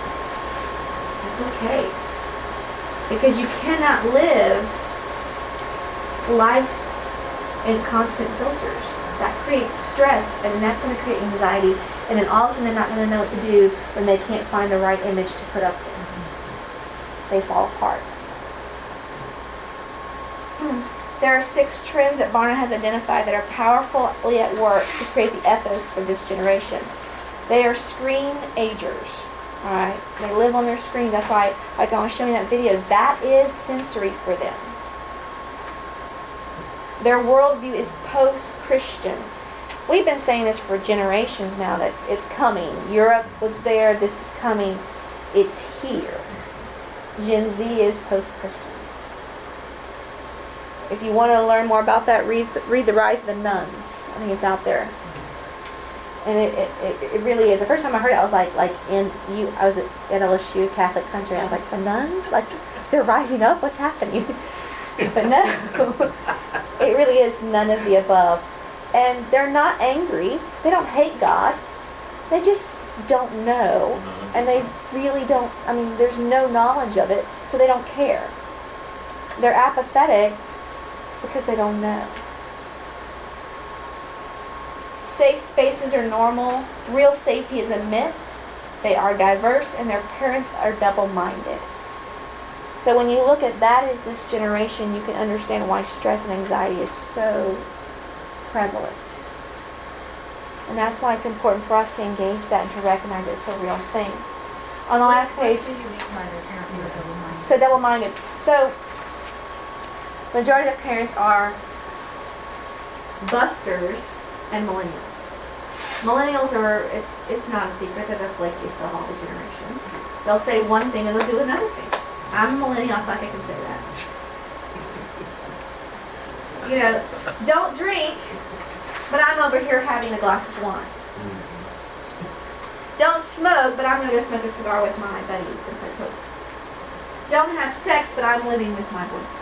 It's okay. Because you cannot live life in constant filters. That creates stress and that's going to create anxiety and then all of a sudden they're not going to know what to do when they can't find the right image to put up there. They fall apart. Hmm. There are six trends that Barna has identified that are powerfully at work to create the ethos for this generation. They are screen agers. All right, they live on their screen. That's why, like I was showing that video, that is sensory for them. Their worldview is post-Christian. We've been saying this for generations now that it's coming. Europe was there. This is coming. It's here. Gen Z is post-Christian. If you want to learn more about that, read the, read the Rise of the Nones. I think it's out there. And it, it, it really is. The first time I heard it, I was like, like in you. I was at, at LSU, Catholic country. I was like, the nuns, like they're rising up. What's happening? but no, it really is none of the above. And they're not angry. They don't hate God. They just don't know, uh-huh. and they really don't. I mean, there's no knowledge of it, so they don't care. They're apathetic because they don't know. Safe spaces are normal. Real safety is a myth. They are diverse, and their parents are double minded. So when you look at that as this generation, you can understand why stress and anxiety is so prevalent. And that's why it's important for us to engage that and to recognize it's a real thing. On the last page, do you mean by their parents double-minded? so double-minded. So majority of parents are busters and millennials. Millennials are it's it's not a secret that they're the flakiest of all the generations. They'll say one thing and they'll do another thing. I'm a millennial, I I can say that. You know, don't drink, but I'm over here having a glass of wine. Mm-hmm. Don't smoke, but I'm going to go smoke a cigar with my buddies and play poker. Don't have sex, but I'm living with my boyfriend.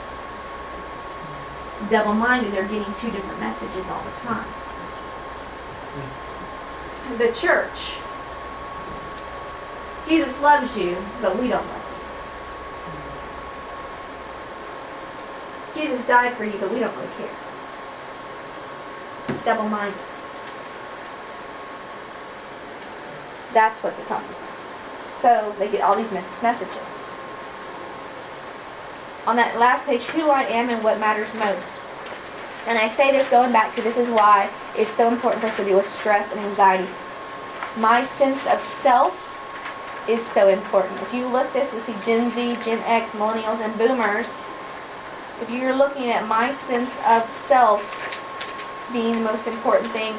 Double minded, they're getting two different messages all the time. The church. Jesus loves you, but we don't love you. Mm-hmm. Jesus died for you, but we don't really care. It's double minded. That's what they're talking about. So they get all these mixed messages. On that last page, who I am and what matters most. And I say this going back to this is why it's so important for us to deal with stress and anxiety. My sense of self is so important. If you look this, you'll see Gen Z, Gen X, Millennials, and Boomers. If you're looking at my sense of self being the most important thing,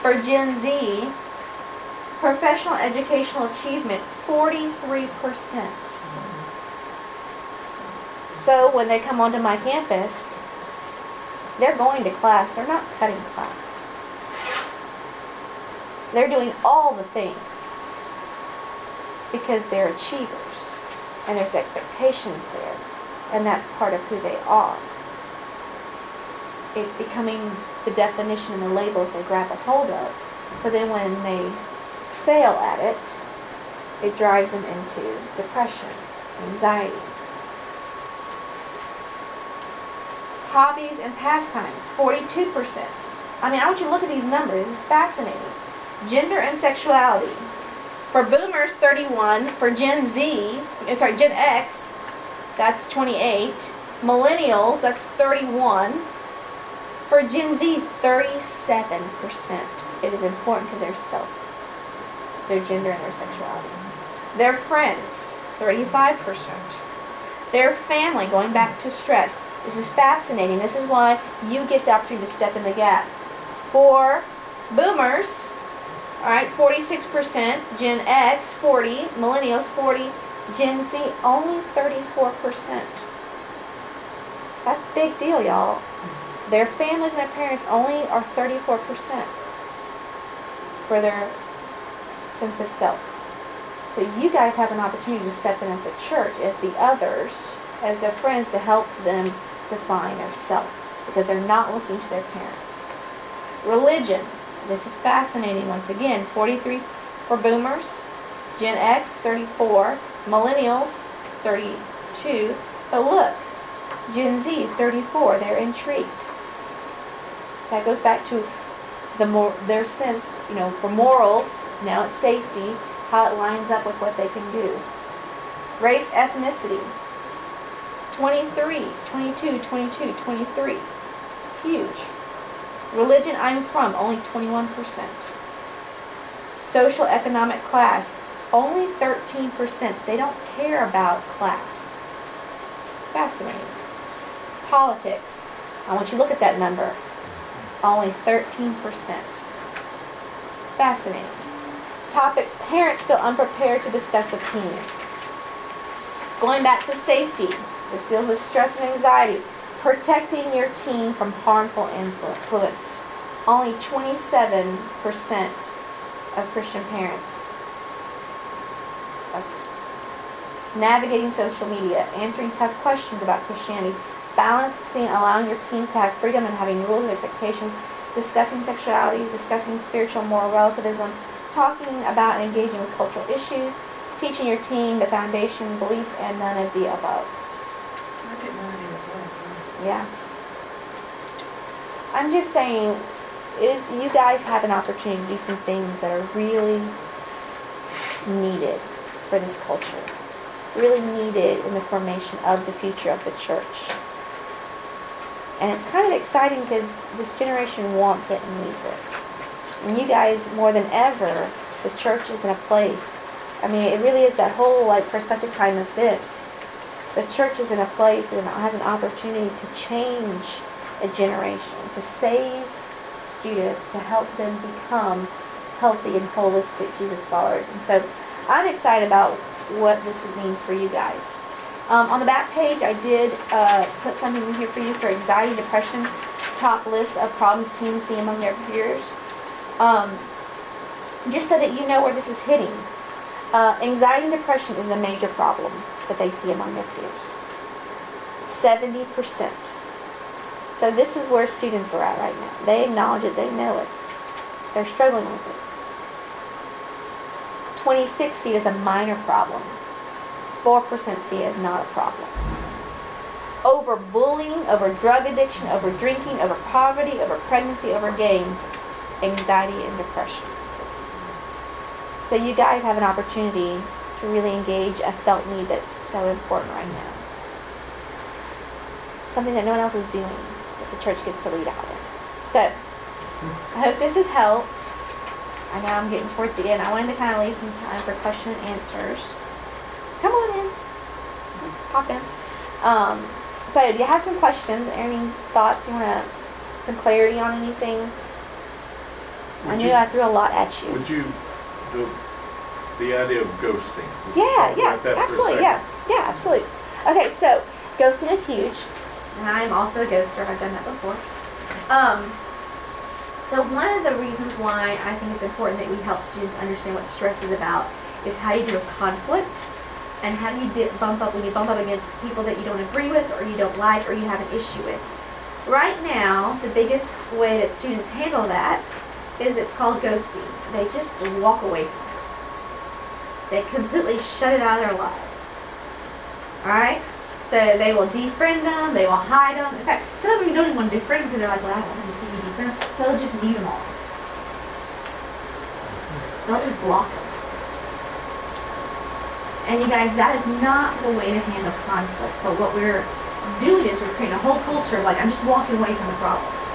for Gen Z, professional educational achievement, 43%. So when they come onto my campus, they're going to class, they're not cutting class. They're doing all the things because they're achievers and there's expectations there and that's part of who they are. It's becoming the definition and the label they grab a hold of. So then when they fail at it, it drives them into depression, anxiety. Hobbies and pastimes, 42%. I mean, I want you to look at these numbers. It's fascinating. Gender and sexuality. For boomers, 31. For Gen Z, eh, sorry, Gen X, that's 28. Millennials, that's 31. For Gen Z, 37%. It is important to their self, their gender, and their sexuality. Their friends, 35%. Their family, going back to stress. This is fascinating. This is why you get the opportunity to step in the gap. For boomers, all right, 46%, Gen X 40, millennials 40, Gen Z only 34%. That's big deal, y'all. Their families and their parents only are 34% for their sense of self. So you guys have an opportunity to step in as the church, as the others, as their friends to help them define their self because they're not looking to their parents. Religion. This is fascinating once again. 43 for boomers, Gen X 34, millennials 32. But look, Gen Z 34, they're intrigued. That goes back to the more their sense, you know, for morals, now it's safety, how it lines up with what they can do. Race, ethnicity, 23, 22, 22, 23. It's huge. Religion I'm from, only 21%. Social economic class, only 13%. They don't care about class. It's fascinating. Politics, I want you to look at that number. Only 13%. Fascinating. Topics parents feel unprepared to discuss with teens. Going back to safety, this deals with stress and anxiety. Protecting your teen from harmful influence. Only 27% of Christian parents. That's navigating social media, answering tough questions about Christianity, balancing allowing your teens to have freedom and having rules and expectations, discussing sexuality, discussing spiritual moral relativism, talking about and engaging with cultural issues, teaching your teen the foundation beliefs, and none of the above. Yeah. I'm just saying, is you guys have an opportunity to do some things that are really needed for this culture, really needed in the formation of the future of the church. And it's kind of exciting because this generation wants it and needs it. And you guys, more than ever, the church is in a place. I mean, it really is that whole, like, for such a time as this, the church is in a place and has an opportunity to change a generation, to save students, to help them become healthy and holistic Jesus followers. And so I'm excited about what this means for you guys. Um, on the back page, I did uh, put something in here for you for anxiety, depression. top list of problems teens see among their peers. Um, just so that you know where this is hitting. Uh, anxiety and depression is the major problem that they see among their peers. 70%. So this is where students are at right now. They acknowledge it, they know it. They're struggling with it. 26 see it as a minor problem. 4% see as not a problem. Over bullying, over drug addiction, over drinking, over poverty, over pregnancy, over games, anxiety and depression. So you guys have an opportunity to really engage a felt need that's so important right now. Something that no one else is doing that the church gets to lead out in. So, I hope this has helped. I know I'm getting towards the end. I wanted to kind of leave some time for question and answers. Come on in. Pop in. Um, so, do you have some questions? Any thoughts? You want to some clarity on anything? I knew you- I threw a lot at you. Would you, the, the idea of ghosting? Yeah, yeah, about that for a absolutely, yeah, yeah, absolutely. Okay, so ghosting is huge, and I am also a ghoster. I've done that before. Um, so one of the reasons why I think it's important that we help students understand what stress is about is how you deal with conflict and how do you di- bump up when you bump up against people that you don't agree with or you don't like or you have an issue with. Right now, the biggest way that students handle that is it's called ghosting. They just walk away from it. They completely shut it out of their lives. Alright? So they will defriend them, they will hide them. In fact, some of them don't even want to defriend because they're like, well, I don't want to see you defriend. So they'll just mute them all. They'll just block them. And you guys, that is not the way to handle conflict. But what we're doing is we're creating a whole culture of like, I'm just walking away from the problems.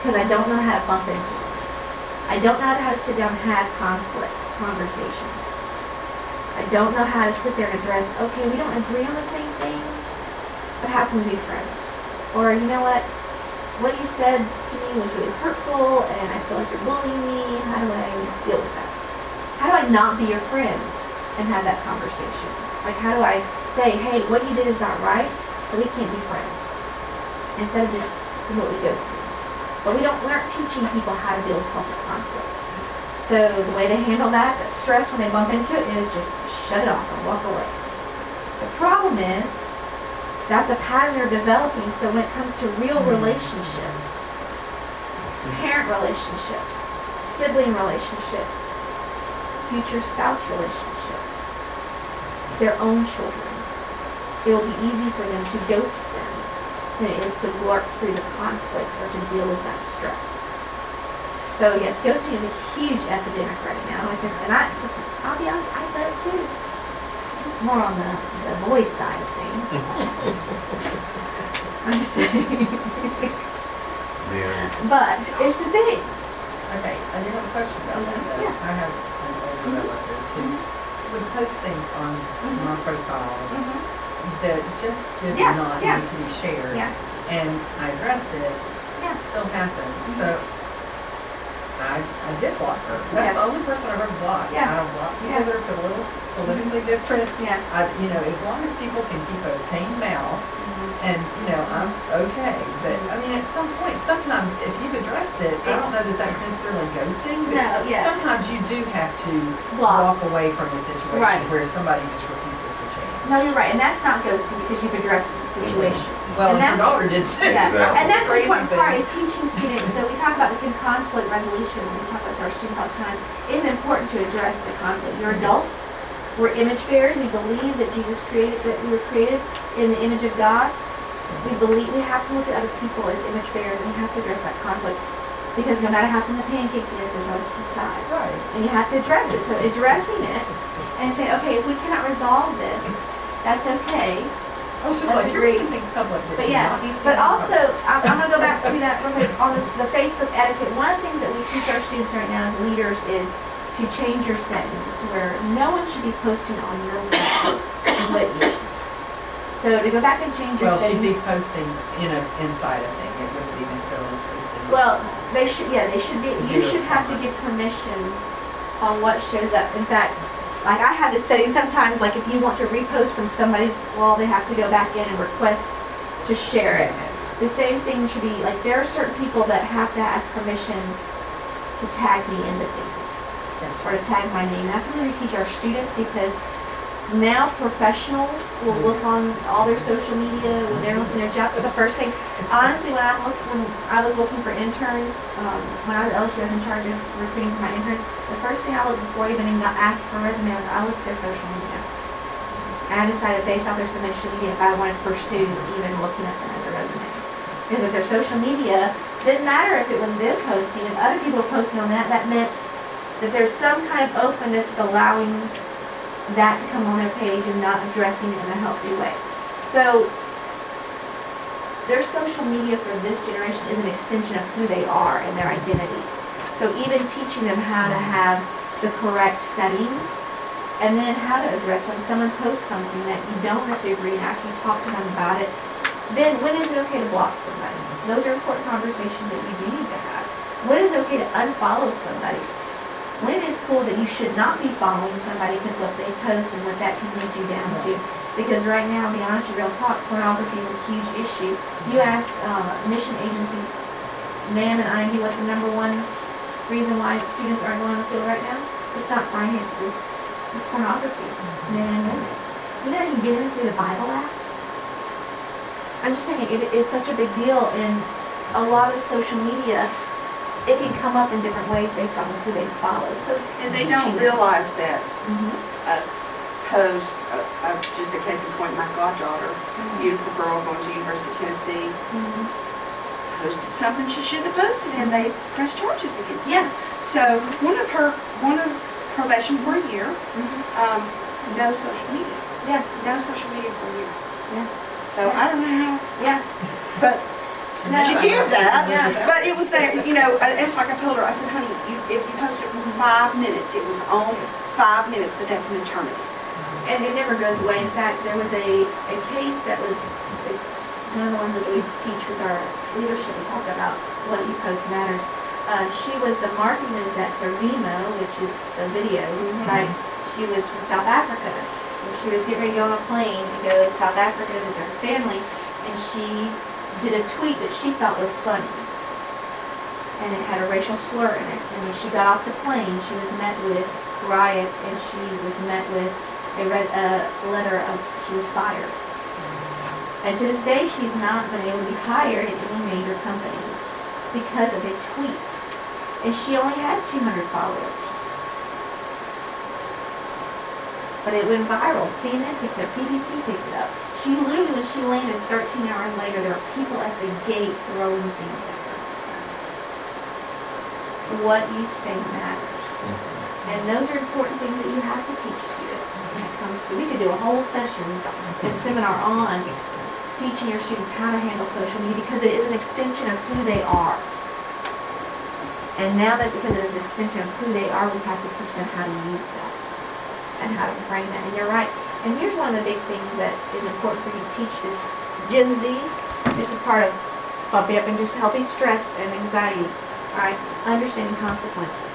Because I don't know how to bump into them. I don't know how to sit down and have conflict conversations. I don't know how to sit there and address, okay, we don't agree on the same things, but how can we be friends? Or, you know what, what you said to me was really hurtful and I feel like you're bullying me. How do I deal with that? How do I not be your friend and have that conversation? Like, how do I say, hey, what you did is not right, so we can't be friends? Instead of just completely ghosting. But we don't, we aren't teaching people how to deal with public conflict. So the way they handle that, that stress when they bump into it, is just shut it off and walk away. The problem is, that's a pattern they're developing, so when it comes to real mm-hmm. relationships, parent relationships, sibling relationships, future spouse relationships, their own children, it will be easy for them to ghost them than it is to work through the conflict or to deal with that stress. So yes, ghosting is a huge epidemic right now. Like, and I, listen, I'll be honest, I've done it too. More on the, the boys side of things. I'm just saying. Yeah. but it's a thing. Okay, I do have a question about that. though. Yeah. I have an older relative who would post things on my mm-hmm. profile mm-hmm. that just did Yeah, not yeah. need to be shared. Yeah. And I addressed it, Yeah. still happened. Mhm. So I, I did block her. That's the only person I've ever blocked. Yeah. I don't block people Yeah. that are a little politically mm-hmm. different. Yeah. I, you know, as long as people can keep a tame mouth and, you know, I'm okay. But, I mean, at some point, sometimes if you've addressed it, I don't know that that's necessarily ghosting, but No, yeah. sometimes you do have to Block. walk away from a situation Right. where somebody just refuses to change. No, you're right, and that's not ghosting because you've addressed the mm-hmm. situation. Well, And and your that's- daughter did too. Yeah, Exactly. and that's the Crazy important part is teaching students. So we talk about this in conflict resolution. We talk about this to our students all the time. It is important to address the conflict. You're adults. We're image bearers. We believe that Jesus created that we were created in the image of God. We believe we have to look at other people as image bearers, and we have to address that conflict because no matter how thin the pancake is, there's always two sides. Right. And you have to address it. So addressing it and saying, okay, if we cannot resolve this, that's okay. I was just like, you're making things public But yeah, not need to be but also, I'm, I'm gonna go back to that real quick on the, the Facebook etiquette. One of the things that we teach our students right now as leaders is to change your sentence to where no one should be posting on your wall but you. So to go back and change your Well, she'd be sentence. posting in a, inside a thing, it wouldn't be necessarily posting. Well, they should, yeah, they should be, you Be should have to give permission on what shows up. In fact, like I have this setting sometimes, like if you want to repost from somebody's wall, they have to go back in and request to share it. the same thing should be like there are certain people that have to ask permission to tag me into things or to tag my name. That's something we teach our students because now professionals will look on all their social media when they're looking their jobs. The first thing, honestly, when I look when I was looking for interns, um, when I was at LSU, I was in charge of recruiting for my interns. The first thing I looked before even even asked for a resume was I looked at their social media. And I decided based off their social media if I wanted to pursue even looking at them as a resume. Because if their social media didn't matter if it was them posting and other people posting on that, that meant that there's some kind of openness of allowing that to come on their page and not addressing it in a healthy way. So their social media for this generation is an extension of who they are and their identity. So even teaching them how to have the correct settings and then how to address when someone posts something that you don't necessarily agree and actually talk to them about it, then when is it okay to block somebody? Those are important conversations that you do need to have. When is it okay to unfollow somebody? When is cool that you should not be following somebody because what they post and what that can lead you down to? Because right now, to be honest with you, real talk, pornography is a huge issue. You ask uh, mission agencies, NAMB and IMB, what's the number one reason why students aren't going to the field right now? It's not finances, it's pornography, men and women. You know, you get in through the Bible app. I'm just saying, it is such a big deal in a lot of social media. It can come up in different ways based on who they follow. So, And they don't realize that Mhm. a post, uh, uh, just a case in point, my goddaughter, beautiful girl going to University of Tennessee, Mhm. posted something she shouldn't have posted and they pressed charges against her. Yes. So one of her, one of probation for a year, Mhm. um, no social media, Yeah. no social media for a year. Yeah. So I don't know how, Yeah. but. She did that. But it was that, you know, uh, it's like I told her, I said, honey, you, if you posted it for five minutes, it was on five minutes, but that's an eternity. And it never goes away. In fact, there was a, a case that was, it's one of the ones that we teach with our leadership. We talk about what you post matters. Uh, she was the marketing exec for Vimeo, which is the video site. She was from South Africa. And she was getting ready to go on a plane and go to South Africa to visit her family. And she did a tweet that she thought was funny. And it had a racial slur in it. And when she got off the plane, she was met with riots and she was met with a red a letter of she was fired. And to this day, she's not been able to be hired at any major company because of a tweet. And she only had 200 followers. But it went viral. CNN picked it up. BBC picked it up. She literally, when she landed 13 hours later, there were people at the gate throwing things at her. What you say matters. Mm-hmm. And those are important things that you have to teach students when it comes to, we could do a whole session and seminar on teaching your students how to handle social media because it is an extension of who they are. And now that because it is an extension of who they are, we have to teach them how to use that and how to frame that. And you're right. And here's one of the big things that is important for you to teach this Gen Z. This is part of bumping up induced healthy stress and anxiety. All right, understanding consequences.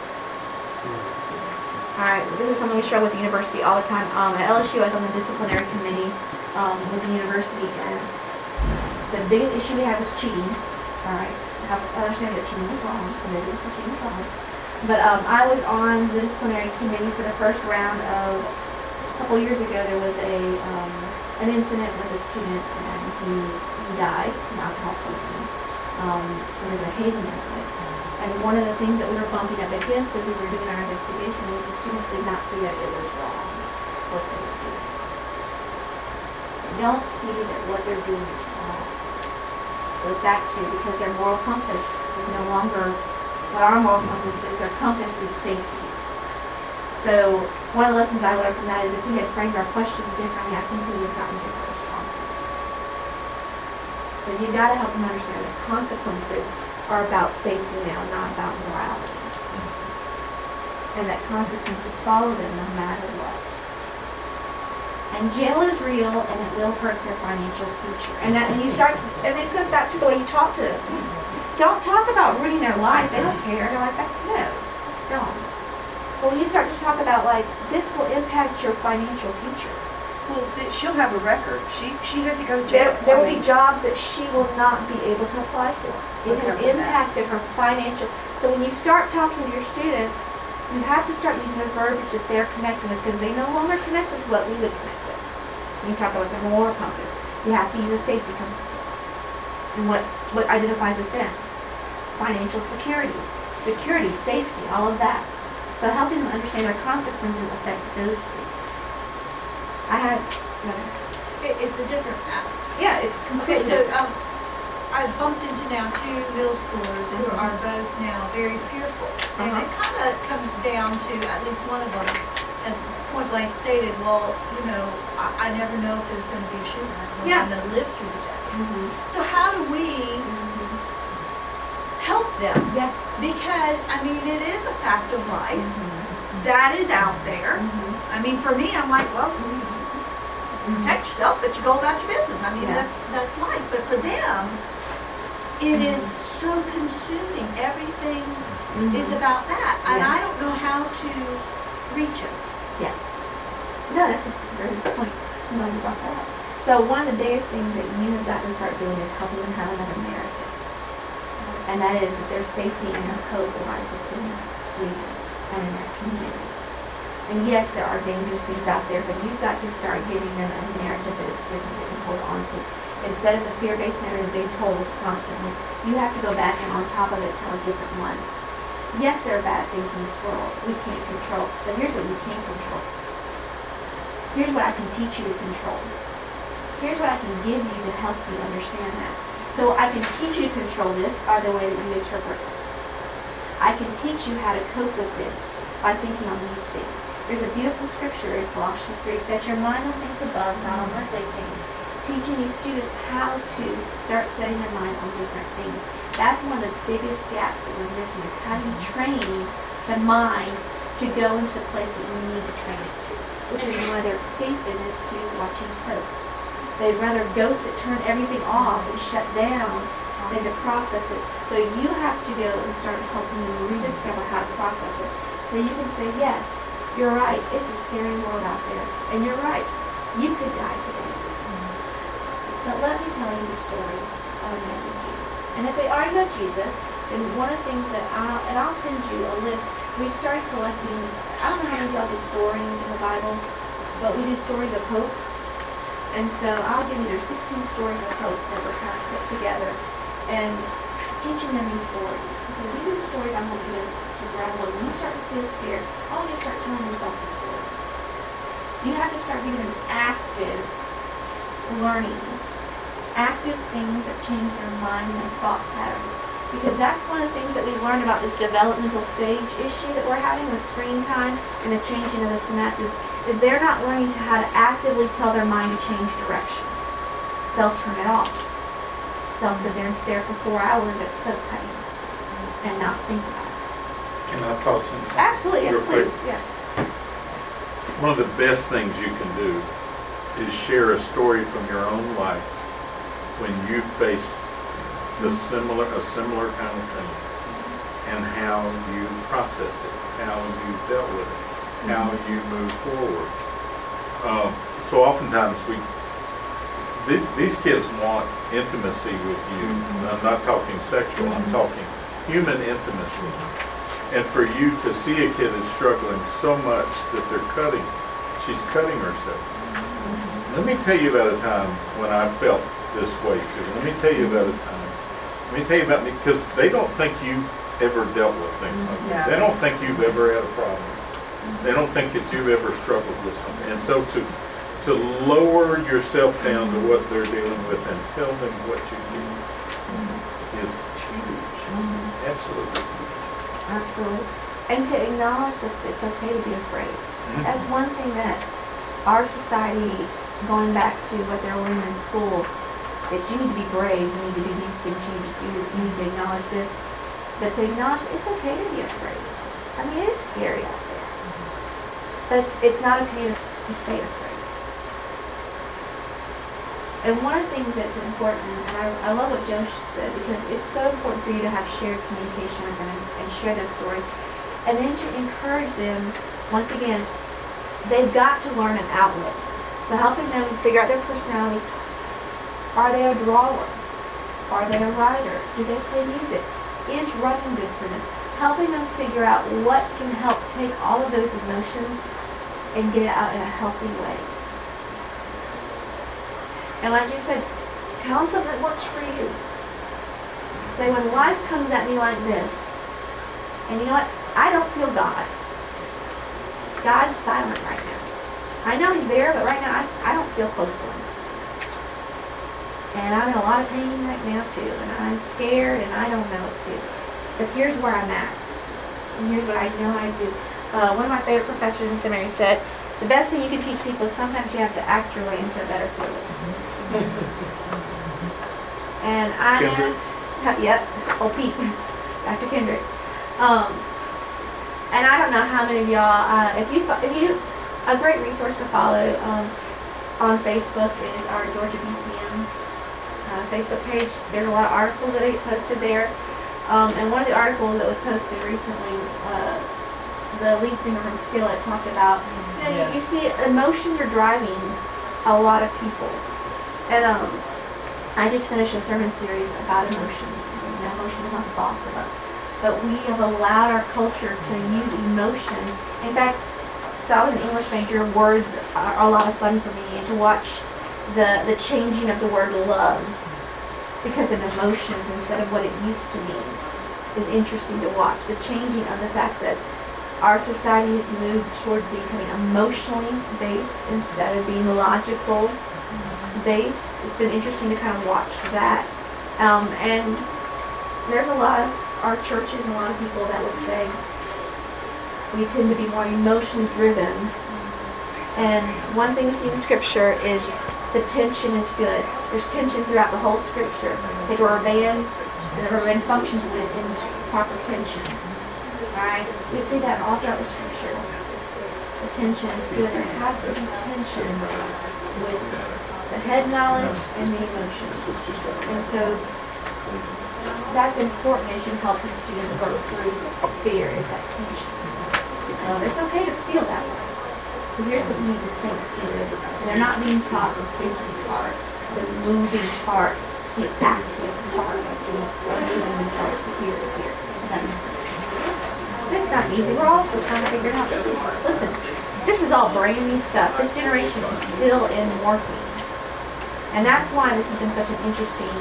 All right, this is something we struggle with the university all the time. Um, at LSU, I was on the disciplinary committee um, with the university, and the biggest issue we had was cheating. All right, I have understand that cheating is wrong, and is cheating is wrong. But um, I was on the disciplinary committee for the first round of couple years ago. There was a um, an incident with a student, and he, he died from alcohol poisoning. Um, it was a hazing incident. And one of the things that we were bumping up against as we were doing our investigation was the students did not see that it was wrong what they were doing. They don't see that what they're doing is wrong. Goes back to because their moral compass is no longer what our moral compass is. Their compass is safety. So one of the lessons I learned from that is if we had framed our questions differently, I think we would have gotten different responses. But you've got to help them understand that consequences are about safety now, not about morality. And that consequences follow them no matter what. And jail is real and it will hurt their financial future. And that and you start and this goes back to the way you talk to them. Don't talk about ruining their life. They don't care. They're like, no, it's gone. But when you start to talk about like this will impact your financial future. Well, th- she'll have a record. She, she had to go to jail. there I will be jobs that she will not be able to apply for. It has impacted her financial, so when you start talking to your students, you have to start using the verbiage that they're connected with, because they no longer connect with what we would connect with. When you talk about the moral compass, you have to use a safety compass. And what, what identifies with them? Financial security, security, safety, all of that. So helping them understand their consequences affect those things. I had, It, it's a different, uh, yeah, it's okay, completely. so, um, I've bumped into now two middle schoolers who are both now very fearful. And it kind of comes down to, at least one of them, as point blank stated, well, you know, I, I never know if there's gonna be a shooting. I don't know if I'm gonna live through the day. Mhm. So how do we help them? Yeah. Because, I mean, it is a fact of life. Mm-hmm. That is out there. Mm-hmm. I mean, for me, I'm like, well, protect mm-hmm. yourself, but you go about your business. I mean, Yeah. that's that's life. But for them, it is so consuming. Everything is about that, and I don't know how to reach them. Yeah. No, that's a, that's a very good point. I'm glad you brought that up. So one of the biggest things that you have got to start doing is helping them have another narrative. And that is that their safety and their hope lies within Jesus and in their community. And yes, there are dangerous things out there, but you've got to start giving them a narrative that is different that you can hold on to. Instead of the fear-based narrative they told constantly, you have to go back and on top of it tell a different one. Yes, there are bad things in this world we can't control, but here's what you can control. Here's what I can teach you to control. Here's what I can give you to help you understand that. So I can teach you to control this by the way that you interpret it. I can teach you how to cope with this by thinking on these things. There's a beautiful scripture in Colossians 3, set your mind on things above, not on earthly things. Teaching these students how to start setting their mind on different things. That's one of the biggest gaps that we're missing is how do you train the mind to go into the place that you need to train it to, which is why their escaping is to watching soap. They'd rather ghost it, turn everything off and shut down than to process it. So you have to go and start helping them rediscover how to process it. So you can say, yes, you're right, it's a scary world out there. And you're right, you could die today. But let me tell you the story of a man named Jesus. And if they already know Jesus, then one of the things that I'll, and I'll send you a list. We've started collecting, I don't know how many of y'all do storing in the Bible, but we do stories of hope. And so I'll give you there's 16 stories of hope that were kind of put together and teaching them these stories. So these are the stories I'm you to, to grab hold. When you start to feel scared, I want you start telling yourself the story. You have to start giving them active learning, active things that change their mind and thought patterns. Because that's one of the things that we learned about this developmental stage issue that we're having with screen time and the changing of the synapses is they're not learning to how to actively tell their mind to change direction. They'll turn it off. They'll sit there and stare for four hours at soap cutting and not think about it. Can I toss in something? Absolutely, yes, quick? please, yes. One of the best things you can do is share a story from your own life when you faced the mm-hmm. similar, a similar kind of thing, mm-hmm. and how you processed it, how you dealt with it, how you move forward. Um, so oftentimes we, th- these kids want intimacy with you. Mm-hmm. I'm not talking sexual. I'm mm-hmm. talking human intimacy. Mm-hmm. And for you to see a kid that's struggling so much that they're cutting, she's cutting herself. Let me tell you about a time when I felt this way too. Let me tell you about a time. Let me tell you about me, because they don't think you ever dealt with things like that. They don't think you've ever had a problem. They don't think that you've ever struggled with something. And so to to lower yourself down to what they're dealing with and tell them what you do is huge. Absolutely. Absolutely. And to acknowledge that it's okay to be afraid. Mhm. That's one thing that our society, going back to what they're learning in school, it's you need to be brave, you need to do these things, you need to, you need to acknowledge this. But to acknowledge it's okay to be afraid. I mean, it is scary out there. It's, it's not okay to, to stay afraid. And one of the things that's important, and I, I love what Josh said, because it's so important for you to have shared communication with them and, and share those stories. And then to encourage them, once again, they've got to learn an outlet. So helping them figure out their personality. Are they a drawer? Are they a writer? Do they play music? Is running good for them? Helping them figure out what can help take all of those emotions and get it out in a healthy way. And like you said, tell them something that works for you. Say, when life comes at me like this, and you know what? I don't feel God. God's silent right now. I know He's there, but right now I, I don't feel close to Him. And I'm in a lot of pain right now too, and I'm scared, and I don't know what to do. But here's where I'm at, and here's what I know I do. Uh, one of my favorite professors in seminary said, "The best thing you can teach people is sometimes you have to act your way into a better feeling." and I Kendrick? have, yep, old Pete, Dr. Kendrick. Um, and I don't know how many of y'all, uh, if you, if you, a great resource to follow um, on Facebook is our Georgia BCM uh, Facebook page. There's a lot of articles that get posted there. Um, and one of the articles that was posted recently, uh, the lead singer from Skillet talked about, you, know, you, you see emotions are driving a lot of people. And um, I just finished a sermon series about emotions. You know, emotions are not the boss of us. But we have allowed our culture to use emotions. In fact, so I was an English major. Words are a lot of fun for me, and to watch the the changing of the word love because of emotions instead of what it used to mean is interesting to watch. The changing of the fact that our society has moved toward becoming emotionally based instead of being logical based. It's been interesting to kind of watch that. Um, and there's a lot of our churches and a lot of people that would say we tend to be more emotion driven. And one thing we see in scripture is the tension is good. There's tension throughout the whole scripture. Take a rubber band, and the rubber band functions it's in proper tension. Alright? We see that all throughout the scripture. The tension is good. There has to be tension with the head knowledge and the emotions. And so that's important as you help the students work through fear is that tension. So it's okay to feel that way. But here's what you need to think through. They're not being taught the thinking part, the moving part, the active part of moving themselves here to here. Does that? It's not easy. We're also trying to figure out this is listen, this is all brand new stuff. This generation is still in morphing. And that's why this has been such an interesting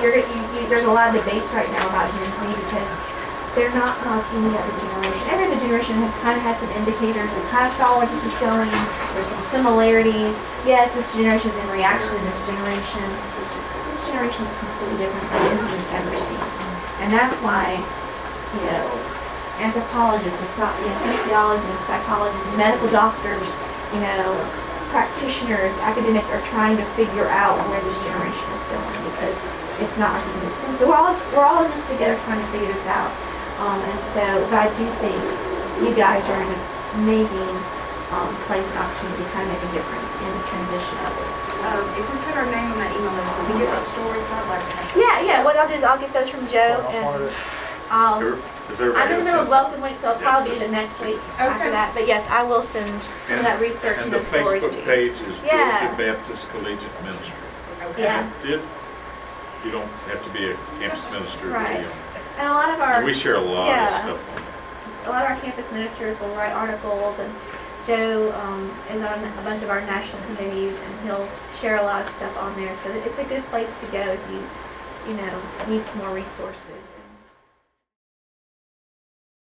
you, you, there's a lot of debates right now about Gen Z because they're not like any other generation. Every other generation has kind of had some indicators. We kind of saw where this is going. There's some similarities. Yes, this generation is in reaction to this generation. This generation is completely different than anything we've ever seen. And that's why, you know, anthropologists, soci- you know, sociologists, psychologists, medical doctors, you know, practitioners, academics are trying to figure out where this generation is going because it's not like it makes sense. So we're all just we're all just together trying to figure this out. Um, and so, but I do think you guys are an amazing um, place and opportunity to kind of make a difference in the transition of this. Um, if we put our name on that email list, will we get those stories? I'd like. Yeah, yeah. What I'll do is I'll get those from Joe and I'll. Is everybody I'm in the middle of else welcome week, so it'll Yeah, probably be just- the next week after Okay. that. But yes, I will send some of that research and, And the those stories to Facebook you. page is Yeah. Georgia Baptist Collegiate Ministry. Yeah, It, you don't have to be a campus minister to Right. be on. and a lot of our And we share a lot of Yeah. stuff on a lot of our campus ministers will write articles, and Joe um, is on a bunch of our national committees, and he'll share a lot of stuff on there. So it's a good place to go if you, you know, need some more resources.